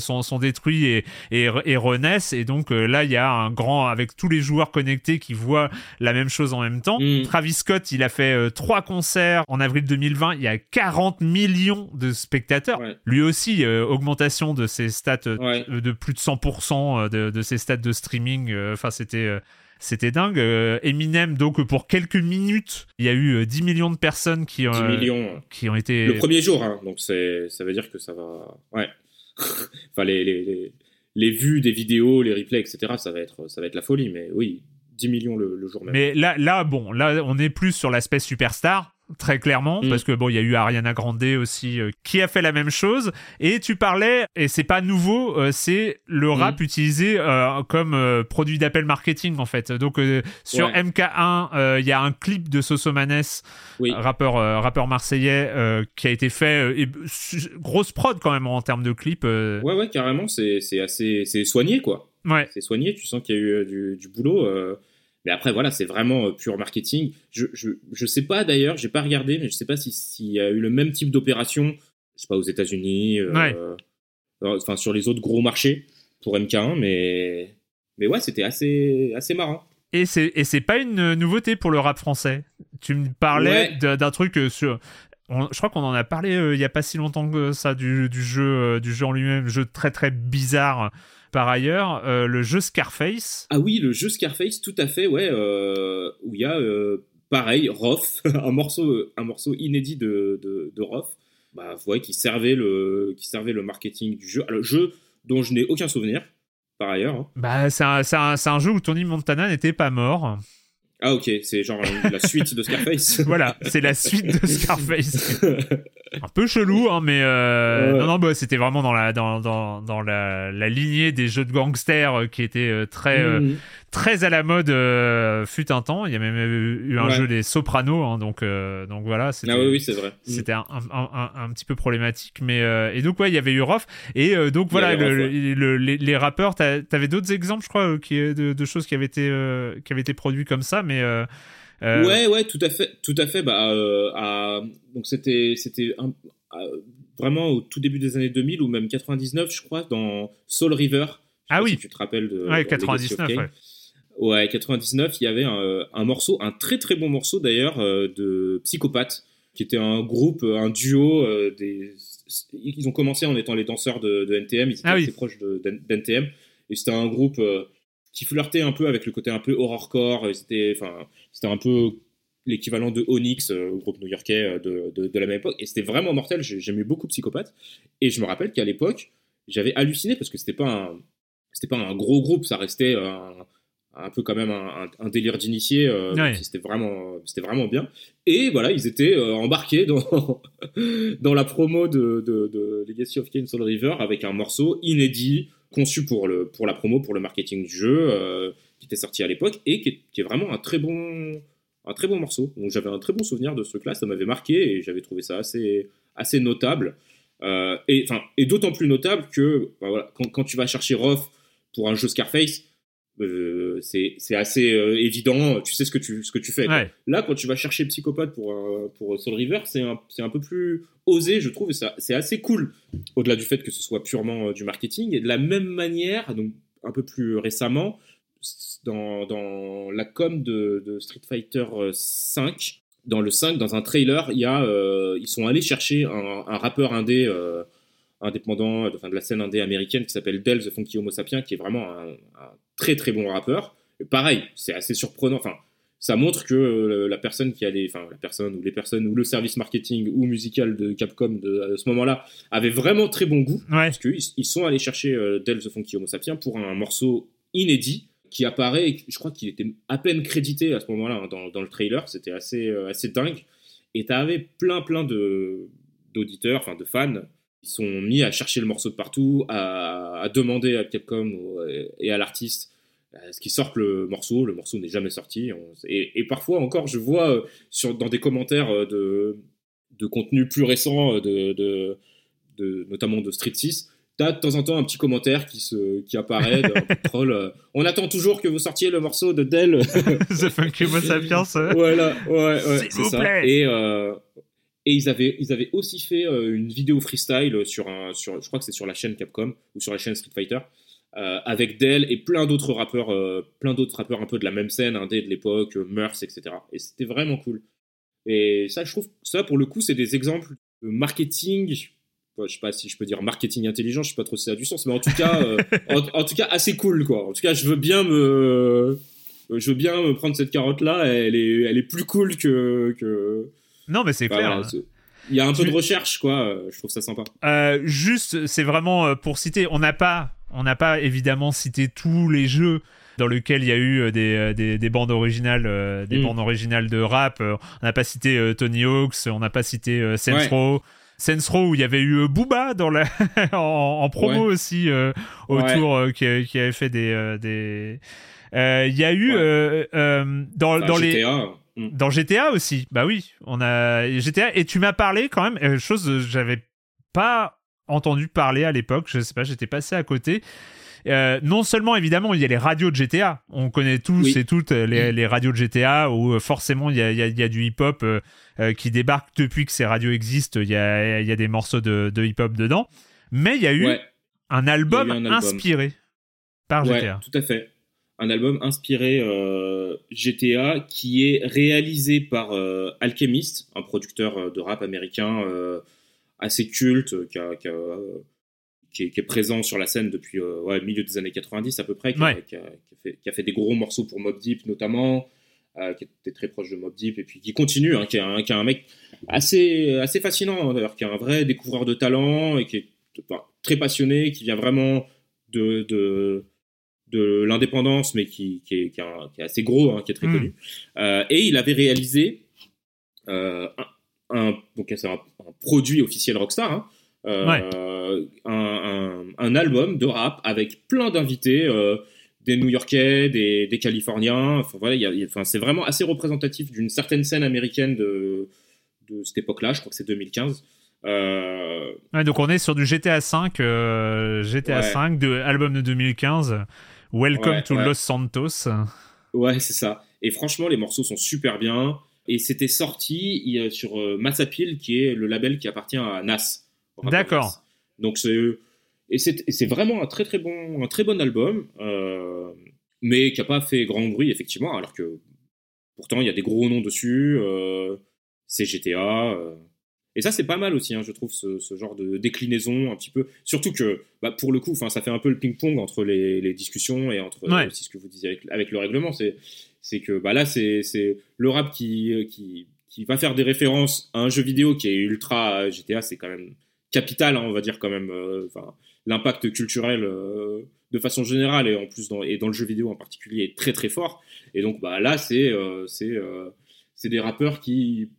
sont, sont détruits et, et, et renaissent. Et donc là, il y a un grand avec tous les joueurs connectés qui voient la même chose en même temps. Travis Scott, il a fait euh, trois concerts en avril 2020. Il y a 40 millions de spectateurs. Lui aussi, euh, augmentation de ses stats euh, de plus de 100% de, ses stats de streaming. Enfin, c'était C'était dingue. Euh, Eminem, donc pour quelques minutes, il y a eu 10 millions de personnes qui ont, millions. qui ont été. Le premier jour, hein, donc ça veut dire que ça va. Ouais. Enfin, les, les, vues des vidéos, les replays, etc., ça va être, ça va être la folie. Mais oui, 10 millions le, le jour même. Mais là, là, bon, là, on est plus sur l'aspect superstar très clairement, mm. parce que bon, il y a eu Ariana Grande aussi euh, qui a fait la même chose. Et tu parlais, et c'est pas nouveau, euh, c'est le mm. rap utilisé euh, comme produit d'appel marketing en fait. Donc sur MK1, il y a un clip de Sosomanes, rappeur rappeur marseillais, qui a été fait et, grosse prod quand même en termes de clip. Ouais ouais carrément, c'est assez c'est soigné quoi. Ouais. C'est soigné, tu sens qu'il y a eu du, du boulot. Mais après, voilà, c'est vraiment euh, pur marketing. Je, je, je sais pas d'ailleurs, j'ai pas regardé, mais je sais pas s'il y a eu le même type d'opération, je sais pas, aux États-Unis, euh, enfin, sur les autres gros marchés pour MK1, mais, mais ouais, c'était assez, assez marrant. Et c'est, et c'est pas une nouveauté pour le rap français? Tu me parlais d'un truc euh, sur, je crois qu'on en a parlé il y a pas si longtemps que ça du, du jeu du jeu en lui-même jeu très très bizarre par ailleurs, euh, le jeu Scarface. Ah oui, le jeu Scarface, tout à fait, ouais, euh, où il y a euh, pareil, Roth, un morceau, un morceau inédit de, de, de Roth, bah, voyez, qui servait le, qui servait le marketing du jeu. Alors, jeu dont je n'ai aucun souvenir, par ailleurs. Hein. Bah, c'est un, un, un, jeu où Tony Montana n'était pas mort. Ah ok, c'est genre la suite de Scarface. voilà, c'est la suite de Scarface. un peu chelou, hein, mais euh, non, non, bah, c'était vraiment dans la dans, dans, dans la, la, lignée des jeux de gangsters euh, qui étaient euh, très mmh très à la mode fut un temps. Il y a même eu un jeu des Sopranos, hein, donc donc voilà. Ah oui, oui c'est vrai. Mmh. C'était un, un, un, petit peu problématique, mais et donc ouais, il y avait eu Roth et donc voilà, le, les, rappeurs. T'avais d'autres exemples, je crois, qui de, de, choses qui avaient été qui avaient été produits comme ça, mais euh, ouais, ouais, tout à fait, tout à fait. Bah, euh, donc c'était, c'était vraiment au tout début des années 2000 ou même 99, je crois, dans Soul River. Ah oui. tu te rappelles de. Ouais, 99. Ouais. ouais. 99, il y avait un, morceau, un très très bon morceau d'ailleurs euh, de Psychopathe, qui était un groupe, un duo des. Ils ont commencé en étant les danseurs de, NTM, ils étaient ah assez proches d'NTM, et c'était un groupe qui flirtait un peu avec le côté un peu horrorcore. C'était, enfin, c'était un peu l'équivalent de Onyx, euh, groupe new-yorkais euh, de, de, la même époque. Et c'était vraiment mortel. J'aimais beaucoup Psychopathe. Et je me rappelle qu'à l'époque, j'avais halluciné parce que c'était pas un, c'était pas un gros groupe. Ça restait un, un peu quand même un, délire d'initié. Euh, c'était vraiment, c'était vraiment bien. Et voilà, ils étaient embarqués dans, dans la promo de, de, de Legacy of Kain Soul River avec un morceau inédit conçu pour, le, pour la promo, pour le marketing du jeu, euh, qui était sorti à l'époque, et qui est, vraiment un très bon, un très bon morceau. Donc j'avais un très bon souvenir de ce truc-là, ça m'avait marqué, et j'avais trouvé ça assez, assez notable. Euh, et, et d'autant plus notable que bah quand, quand, tu vas chercher Roth pour un jeu Scarface, euh, c'est assez évident, tu sais ce que tu, ce que tu fais. Là, quand tu vas chercher Psychopathe pour, pour Soul River, c'est un, un, peu plus osé, je trouve, et c'est assez cool, au-delà du fait que ce soit purement euh, du marketing. Et de la même manière, donc un peu plus récemment, dans, dans la com de, Street Fighter 5, euh, dans le 5, dans un trailer, il y a, euh, ils sont allés chercher un, rappeur indé, indépendant de, de la scène indé américaine qui s'appelle Del the Funky Homo Sapien, qui est vraiment un, un très très bon rappeur. Et pareil, c'est assez surprenant. Enfin, ça montre que euh, la personne qui allait, enfin la personne ou les personnes ou le service marketing ou musical de Capcom de, à ce moment-là avait vraiment très bon goût parce qu'ils ils sont allés chercher euh, Del the Funky Homo Sapien pour un morceau inédit qui apparaît, je crois qu'il était à peine crédité à ce moment-là hein, dans, dans, le trailer, c'était assez, euh, assez dingue. Et tu avais plein plein de d'auditeurs, enfin de fans, qui sont mis à chercher le morceau de partout, à, à demander à Capcom et à l'artiste ce qui sort le morceau, le morceau n'est jamais sorti. et, parfois encore, je vois euh, sur, dans des commentaires euh, de, de contenu plus récent, euh, de, de, notamment de Street 6, t'as de temps en temps un petit commentaire qui, se, qui apparaît troll. on attend toujours que vous sortiez le morceau de Dell. The Funky Sapiens. voilà, ouais, ouais c'est ça. Et, et ils avaient, ils avaient aussi fait une vidéo freestyle sur un, sur, je crois que c'est sur la chaîne Capcom ou sur la chaîne Street Fighter. Euh, avec Dell et plein d'autres rappeurs, euh, plein d'autres rappeurs un peu de la même scène, indé de l'époque, euh, Murs, etc. Et c'était vraiment cool. Et ça, je trouve, ça pour le coup, c'est des exemples de marketing. je sais pas si je peux dire marketing intelligent, je sais pas trop si ça a du sens, mais en tout cas, en, tout cas assez cool quoi. En tout cas, je veux bien me je veux bien me prendre cette carotte là, elle est, elle est plus cool que. que... Non, mais c'est Bah, clair. voilà, il y a un peu de recherche, quoi. Je trouve ça sympa. Euh, juste, c'est vraiment pour citer. On n'a pas, on n'a pas évidemment cité tous les jeux dans lesquels il y a eu euh, des, euh, des, des bandes originales, euh, des Mm. bandes originales de rap. On n'a pas cité Tony Hawk's, on n'a pas cité Saints Ouais. Row où il y avait eu Booba dans la en, en promo aussi euh, autour euh, qui, qui avait fait des euh, des. Il y a eu Ouais. dans Enfin, dans les GTA, mm. dans GTA aussi, bah oui, on a GTA et tu m'as parlé quand même, chose que j'avais pas entendu parler à l'époque, je sais pas, j'étais passé à côté. Euh, non seulement évidemment il y a les radios de GTA, on connaît tous Oui. et toutes euh, les, les radios de GTA où euh, forcément il y a, il y a- il y a du hip-hop euh, qui débarque depuis que ces radios existent, il y a, il y a des morceaux de, de hip-hop dedans, mais il y a eu Ouais. un album un album. inspiré par Ouais, GTA. tout à fait. Un album inspiré euh, GTA qui est réalisé par Alchemist, un producteur de rap américain assez culte, euh, qui, a- qui a, euh, qui est, qui est présent sur la scène depuis euh, ouais, le milieu des années 90 à peu près, qui, a, Ouais. qui fait, qui a fait des gros morceaux pour Mob Deep notamment, euh, qui était très proche de Mob Deep, et puis qui continue, hein, qui, est un, qui est un mec assez, assez fascinant, hein, d'ailleurs, qui est un vrai découvreur de talent et qui est enfin, très passionné, qui vient vraiment de, de, de l'indépendance, mais qui, qui, est, qui, est un- qui est assez gros, hein, qui est très Mm. connu. Euh, et il avait réalisé euh, un, un- donc c'est un, un produit officiel Rockstar, hein, euh, un, un- un album de rap avec plein d'invités, euh, des New-Yorkais, des, des Californiens. Enfin voilà, il y a- il y a- enfin, c'est vraiment assez représentatif d'une certaine scène américaine de, de cette époque-là. Je crois que c'est 2015. Euh, Ouais, donc on est sur du GTA 5, euh, GTA Ouais. 5 de album de 2015. Welcome Ouais, to. Los Santos. Ouais, c'est ça. Et franchement, les morceaux sont super bien. Et c'était sorti sur euh, Massapil, qui est le label qui appartient à Nas. D'accord. Donc c'est et c'est vraiment un très très bon un très bon album, euh, mais qui a pas fait grand bruit effectivement, alors que pourtant il y a des gros noms dessus. euh, c'est GTA. euh. Et ça, c'est pas mal aussi, hein, je trouve, ce, ce genre de déclinaison un petit peu. Surtout que, bah, pour le coup, 'fin, ça fait un peu le ping-pong entre les, les discussions et entre Ouais. euh, aussi ce que vous disiez avec, avec le règlement. C'est c'est que bah, là, c'est le rap qui, qui, qui va faire des références à un jeu vidéo qui est ultra GTA, c'est quand même capital, hein, on va dire quand même. euh, l'impact culturel euh, de façon générale et en plus dans, et dans le jeu vidéo en particulier est très très fort. Et donc bah, là, c'est euh, c'est euh, des rappeurs qui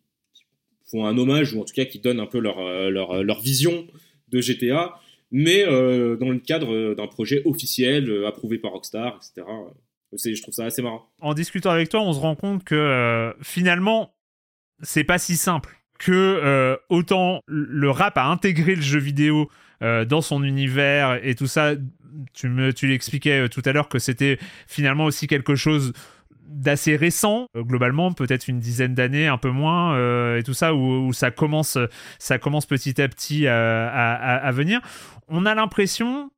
font un hommage ou en tout cas qui donnent un peu leur, euh, leur, leur vision de GTA, mais euh, dans le cadre d'un projet officiel euh, approuvé par Rockstar, etc. Je trouve ça assez marrant. En discutant avec toi, on se rend compte que euh, finalement, c'est pas si simple. Que euh, autant le rap a intégré le jeu vidéo euh, dans son univers et tout ça, tu me tu l'expliquais tout à l'heure que c'était finalement aussi quelque chose d'assez récent globalement peut-être une dizaine d'années un peu moins et tout ça où, ça commence ça commence petit à petit à- à venir on a l'impression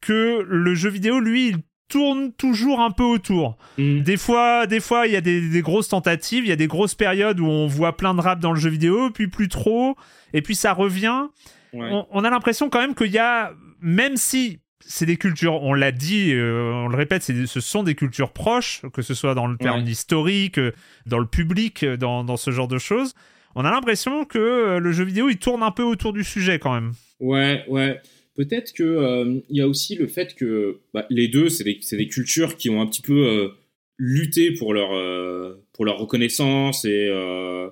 que le jeu vidéo lui il tourne toujours un peu autour des fois, des fois, il y a des, des grosses tentatives, il y a des grosses périodes où on voit plein de rap dans le jeu vidéo, puis plus trop, et puis ça revient. Ouais. On, on a l'impression quand même qu'il y a, même si c'est des cultures, on l'a dit, euh, on le répète, ce sont des cultures proches, que ce soit dans le terme Ouais. historique, euh, dans le public, euh, dans, dans ce genre de choses. On a l'impression que le jeu vidéo, il tourne un peu autour du sujet quand même. Ouais, ouais. Peut-être que euh, il y a aussi le fait que bah, les deux, c'est des, cultures qui ont un petit peu euh, lutté pour leur euh, pour leur reconnaissance et euh,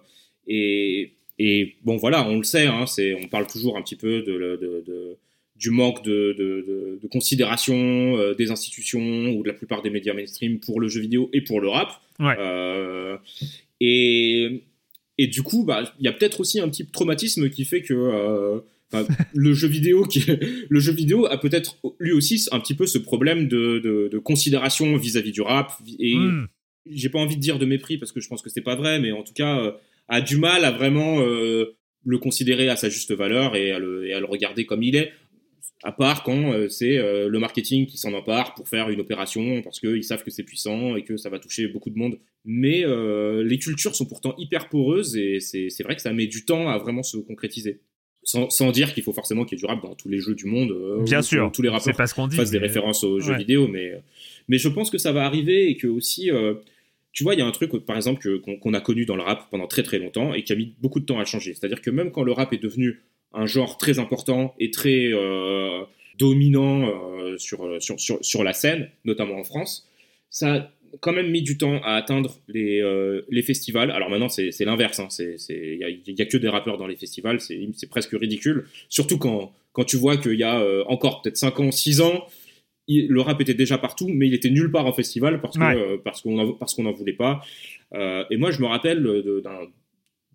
et et bon voilà, on le sait, hein, c'est on parle toujours un petit peu de, le- de, de- du manque de, de, considération des institutions ou de la plupart des médias mainstream pour le jeu vidéo et pour le rap. Ouais. Et et du coup, bah, il y a peut-être aussi un petit traumatisme qui fait que enfin, le jeu vidéo, qui, le jeu vidéo a peut-être lui aussi un petit peu ce problème de, de, de considération vis-à-vis du rap. Et Hmm. j'ai pas envie de dire de mépris parce que je pense que c'est pas vrai, mais en tout cas euh, a du mal à vraiment euh, le considérer à sa juste valeur et à le, et à le regarder comme il est. À part quand euh, c'est le marketing qui s'en empare pour faire une opération parce qu'ils savent que c'est puissant et que ça va toucher beaucoup de monde. Mais les cultures sont pourtant hyper poreuses et c'est vrai que ça met du temps à vraiment se concrétiser. Sans, sans dire qu'il faut forcément qu'il y ait du rap dans tous les jeux du monde. euh, Bien sûr. Tous les rappeurs qu'on dit. fassent des références aux jeux vidéo, mais, mais je pense que ça va arriver et que aussi, euh, tu vois, il y a un truc, par exemple, que- qu'on qu'on a connu dans le rap pendant très très longtemps et qui a mis beaucoup de temps à changer. C'est-à-dire que même quand le rap est devenu un genre très important et très euh, dominant euh, sur, sur, sur, sur la scène, notamment en France, ça quand même mis du temps à atteindre les, euh, les festivals. Alors maintenant, c'est l'inverse. hein. Il n'y a, que des rappeurs dans les festivals. C'est c'est presque ridicule. Surtout quand, quand tu vois qu'il y a euh, encore peut-être 5 ans, 6 ans, il- le rap était déjà partout, mais il était nulle part en festival parce que Ouais. euh, parce qu'on en- parce qu'on n'en voulait pas. Euh, et moi, je me rappelle de, d'un-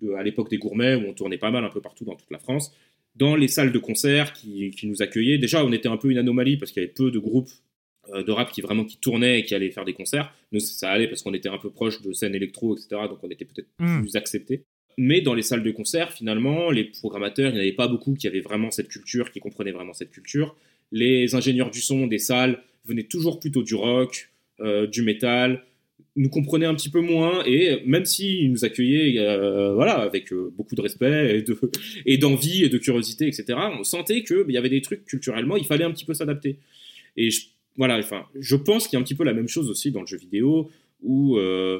de- à l'époque des gourmets où on tournait pas mal un peu partout dans toute la France, dans les salles de concert qui, qui nous accueillaient. Déjà, on était un peu une anomalie parce qu'il y avait peu de groupes euh, de rap qui vraiment qui tournaient et qui allaient faire des concerts. Nous, ça allait parce qu'on était un peu proche de scène électro, etc. Donc, on était peut-être Mm. plus acceptés. Mais dans les salles de concert, finalement, les programmateurs, il n'y en avait pas beaucoup qui avaient vraiment cette culture, qui comprenaient vraiment cette culture. Les ingénieurs du son des salles venaient toujours plutôt du rock, euh, du métal, nous comprenaient un petit peu moins et même s'ils nous accueillaient euh, voilà, avec euh, beaucoup de respect et de- et d'envie et de curiosité, etc., on sentait qu'il y avait des trucs culturellement, il fallait un petit peu s'adapter. Et je, voilà, enfin, je pense qu'il y a un petit peu la même chose aussi dans le jeu vidéo où euh,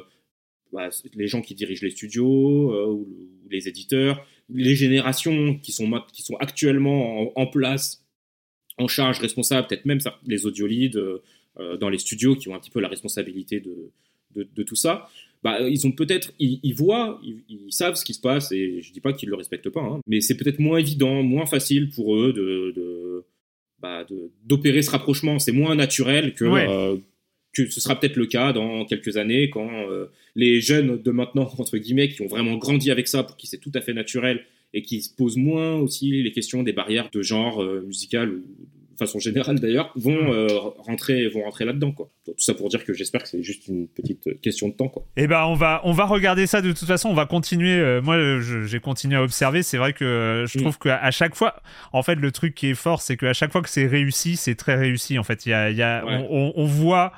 bah, les gens qui dirigent les studios euh, ou, les éditeurs, les générations qui sont, actuellement en, place, en charge, responsables, peut-être même les audiolides euh, dans les studios qui ont un petit peu la responsabilité de, tout ça, bah, ils ont peut-être, ils, voient, ils, savent ce qui se passe et je dis pas qu'ils le respectent pas, hein, mais c'est peut-être moins évident, moins facile pour eux de bah, d'opérer ce rapprochement. C'est moins naturel que, Ouais. euh, que ce sera peut-être le cas dans quelques années quand euh, les jeunes de maintenant, entre guillemets, qui ont vraiment grandi avec ça, pour qui c'est tout à fait naturel et qui se posent moins aussi les questions des barrières de genre euh, musical ou de façon générale d'ailleurs, vont euh, rentrer, vont rentrer là-dedans quoi. Tout ça pour dire que j'espère que c'est juste une petite question de temps quoi. Eh ben, on va, on va regarder ça de toute façon. On va continuer. euh, moi, euh, j'ai continué à observer. C'est vrai que euh, je Mm. trouve qu'à à chaque fois, en fait, le truc qui est fort, c'est qu'à chaque fois que c'est réussi, c'est très réussi. En fait, il y a, il y a, Ouais. on, on- on voit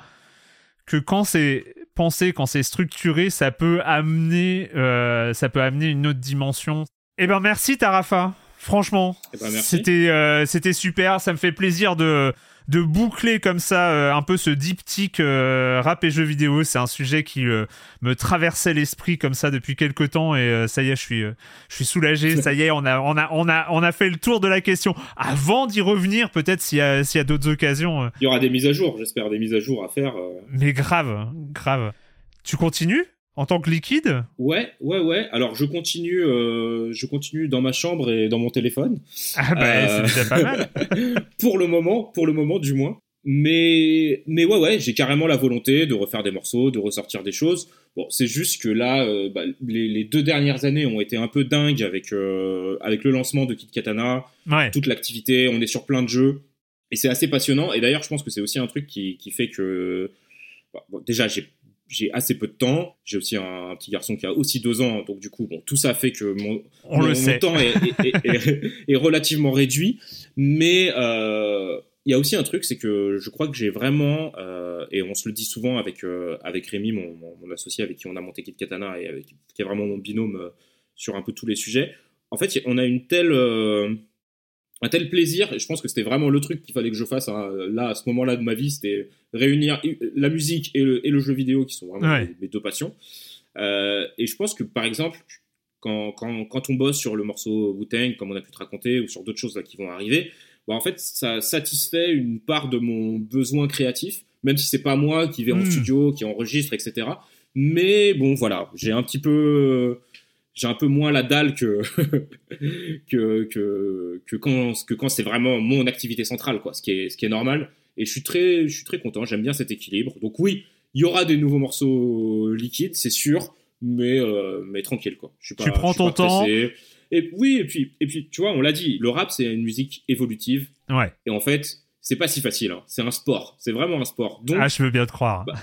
que quand c'est pensé, quand c'est structuré, ça peut amener, euh, ça peut amener une autre dimension. Eh ben, merci Tarafa. Franchement, Eh ben, c'était, euh, c'était super. Ça me fait plaisir de de boucler comme ça euh, un peu ce diptyque euh, rap et jeux vidéo. C'est un sujet qui me traversait l'esprit comme ça depuis quelques temps et ça y est, je suis, je suis soulagé. Ça y est, on a, on a, on a, on a fait le tour de la question. Avant d'y revenir, peut-être s'il y a, s'il y a d'autres occasions. Il y aura des mises à jour, j'espère, des mises à jour à faire. mais grave, grave. Tu continues? En tant que liquide? Ouais, ouais, ouais. Alors je continue, euh, je continue dans ma chambre et dans mon téléphone. Ah bah, Euh, c'est déjà pas mal. pour le moment, pour le moment du moins. Mais, mais ouais, ouais, j'ai carrément la volonté de refaire des morceaux, de ressortir des choses. Bon, c'est juste que là, euh, bah, les, les deux dernières années ont été un peu dingues avec, avec le lancement de Kid Katana, Ouais. toute l'activité, on est sur plein de jeux. Et c'est assez passionnant. Et d'ailleurs, je pense que c'est aussi un truc qui, qui fait que. bah, bon, déjà, j'ai j'ai assez peu de temps. J'ai aussi un, un petit garçon qui a aussi deux ans. Donc, du coup, bon, tout ça fait que mon, On mon, le mon sait. temps est, est- est- est- est relativement réduit. Mais euh, il y a aussi un truc, c'est que je crois que j'ai vraiment, euh, et on se le dit souvent avec, euh, avec Rémi, mon, mon, mon associé avec qui on a monté Kid Katana et avec, qui est vraiment mon binôme sur un peu tous les sujets. En fait, on a une telle, un tel plaisir, et je pense que c'était vraiment le truc qu'il fallait que je fasse hein, là, à ce moment-là de ma vie, c'était réunir la musique et le, et le jeu vidéo, qui sont vraiment Ouais. mes, mes deux passions. Euh, et je pense que, par exemple, quand, quand, quand on bosse sur le morceau Wu-Tang, comme on a pu te raconter, ou sur d'autres choses là, qui vont arriver, bah, en fait, ça satisfait une part de mon besoin créatif, même si c'est pas moi qui vais en Mm. studio, qui enregistre, etc. Mais bon, voilà, j'ai un petit peu, j'ai un peu moins la dalle que que, que, que quand, que quand c'est vraiment mon activité centrale, quoi, ce qui est, ce qui est normal. Et je suis très, je suis très content, j'aime bien cet équilibre. Donc oui, il y aura des nouveaux morceaux liquides, c'est sûr, mais, euh, mais tranquille, quoi. Je suis pas, Tu prends je suis ton temps. Et oui, et puis, et puis, tu vois, on l'a dit, le rap, c'est une musique évolutive. Ouais. Et en fait, c'est pas si facile. hein. C'est un sport. C'est vraiment un sport. Donc, Ah, je veux bien te croire. Bah,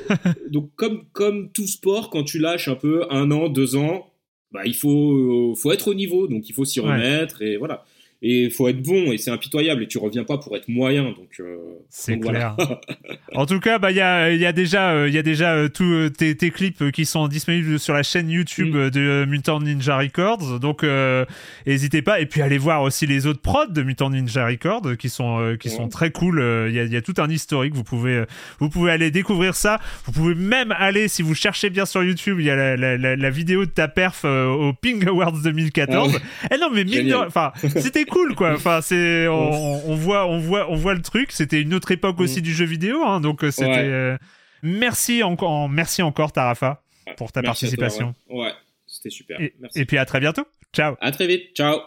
donc comme, comme tout sport, quand tu lâches un peu un an, deux ans, bah, il faut, faut être au niveau. Donc, il faut s'y Ouais. remettre. Et voilà. Et faut être bon et c'est impitoyable et tu reviens pas pour être moyen donc euh, c'est clair. En tout cas bah il y a il y a déjà euh, il déjà euh, tous tes, tes, clips qui sont disponibles sur la chaîne YouTube mm. de Mutant Ninja Records. Donc n'hésitez pas. Et puis allez voir aussi les autres prods de Mutant Ninja Records qui sont qui sont très cool. Il y a, y, a, tout un historique. Vous pouvez vous pouvez aller découvrir ça. Vous pouvez même aller si vous cherchez bien sur YouTube il y a la, la, la, vidéo de ta perf au Ping Awards 2014 ah eh non mais enfin c'était cool quoi. Enfin c'est on, voit on voit on voit le truc. C'était une autre époque aussi mm. du jeu vidéo, hein, donc euh, c'était. Euh, merci encore merci encore Tarafa pour ta participation. ouais, c'était super. Et, et puis à très bientôt. Ciao. À très vite. Ciao.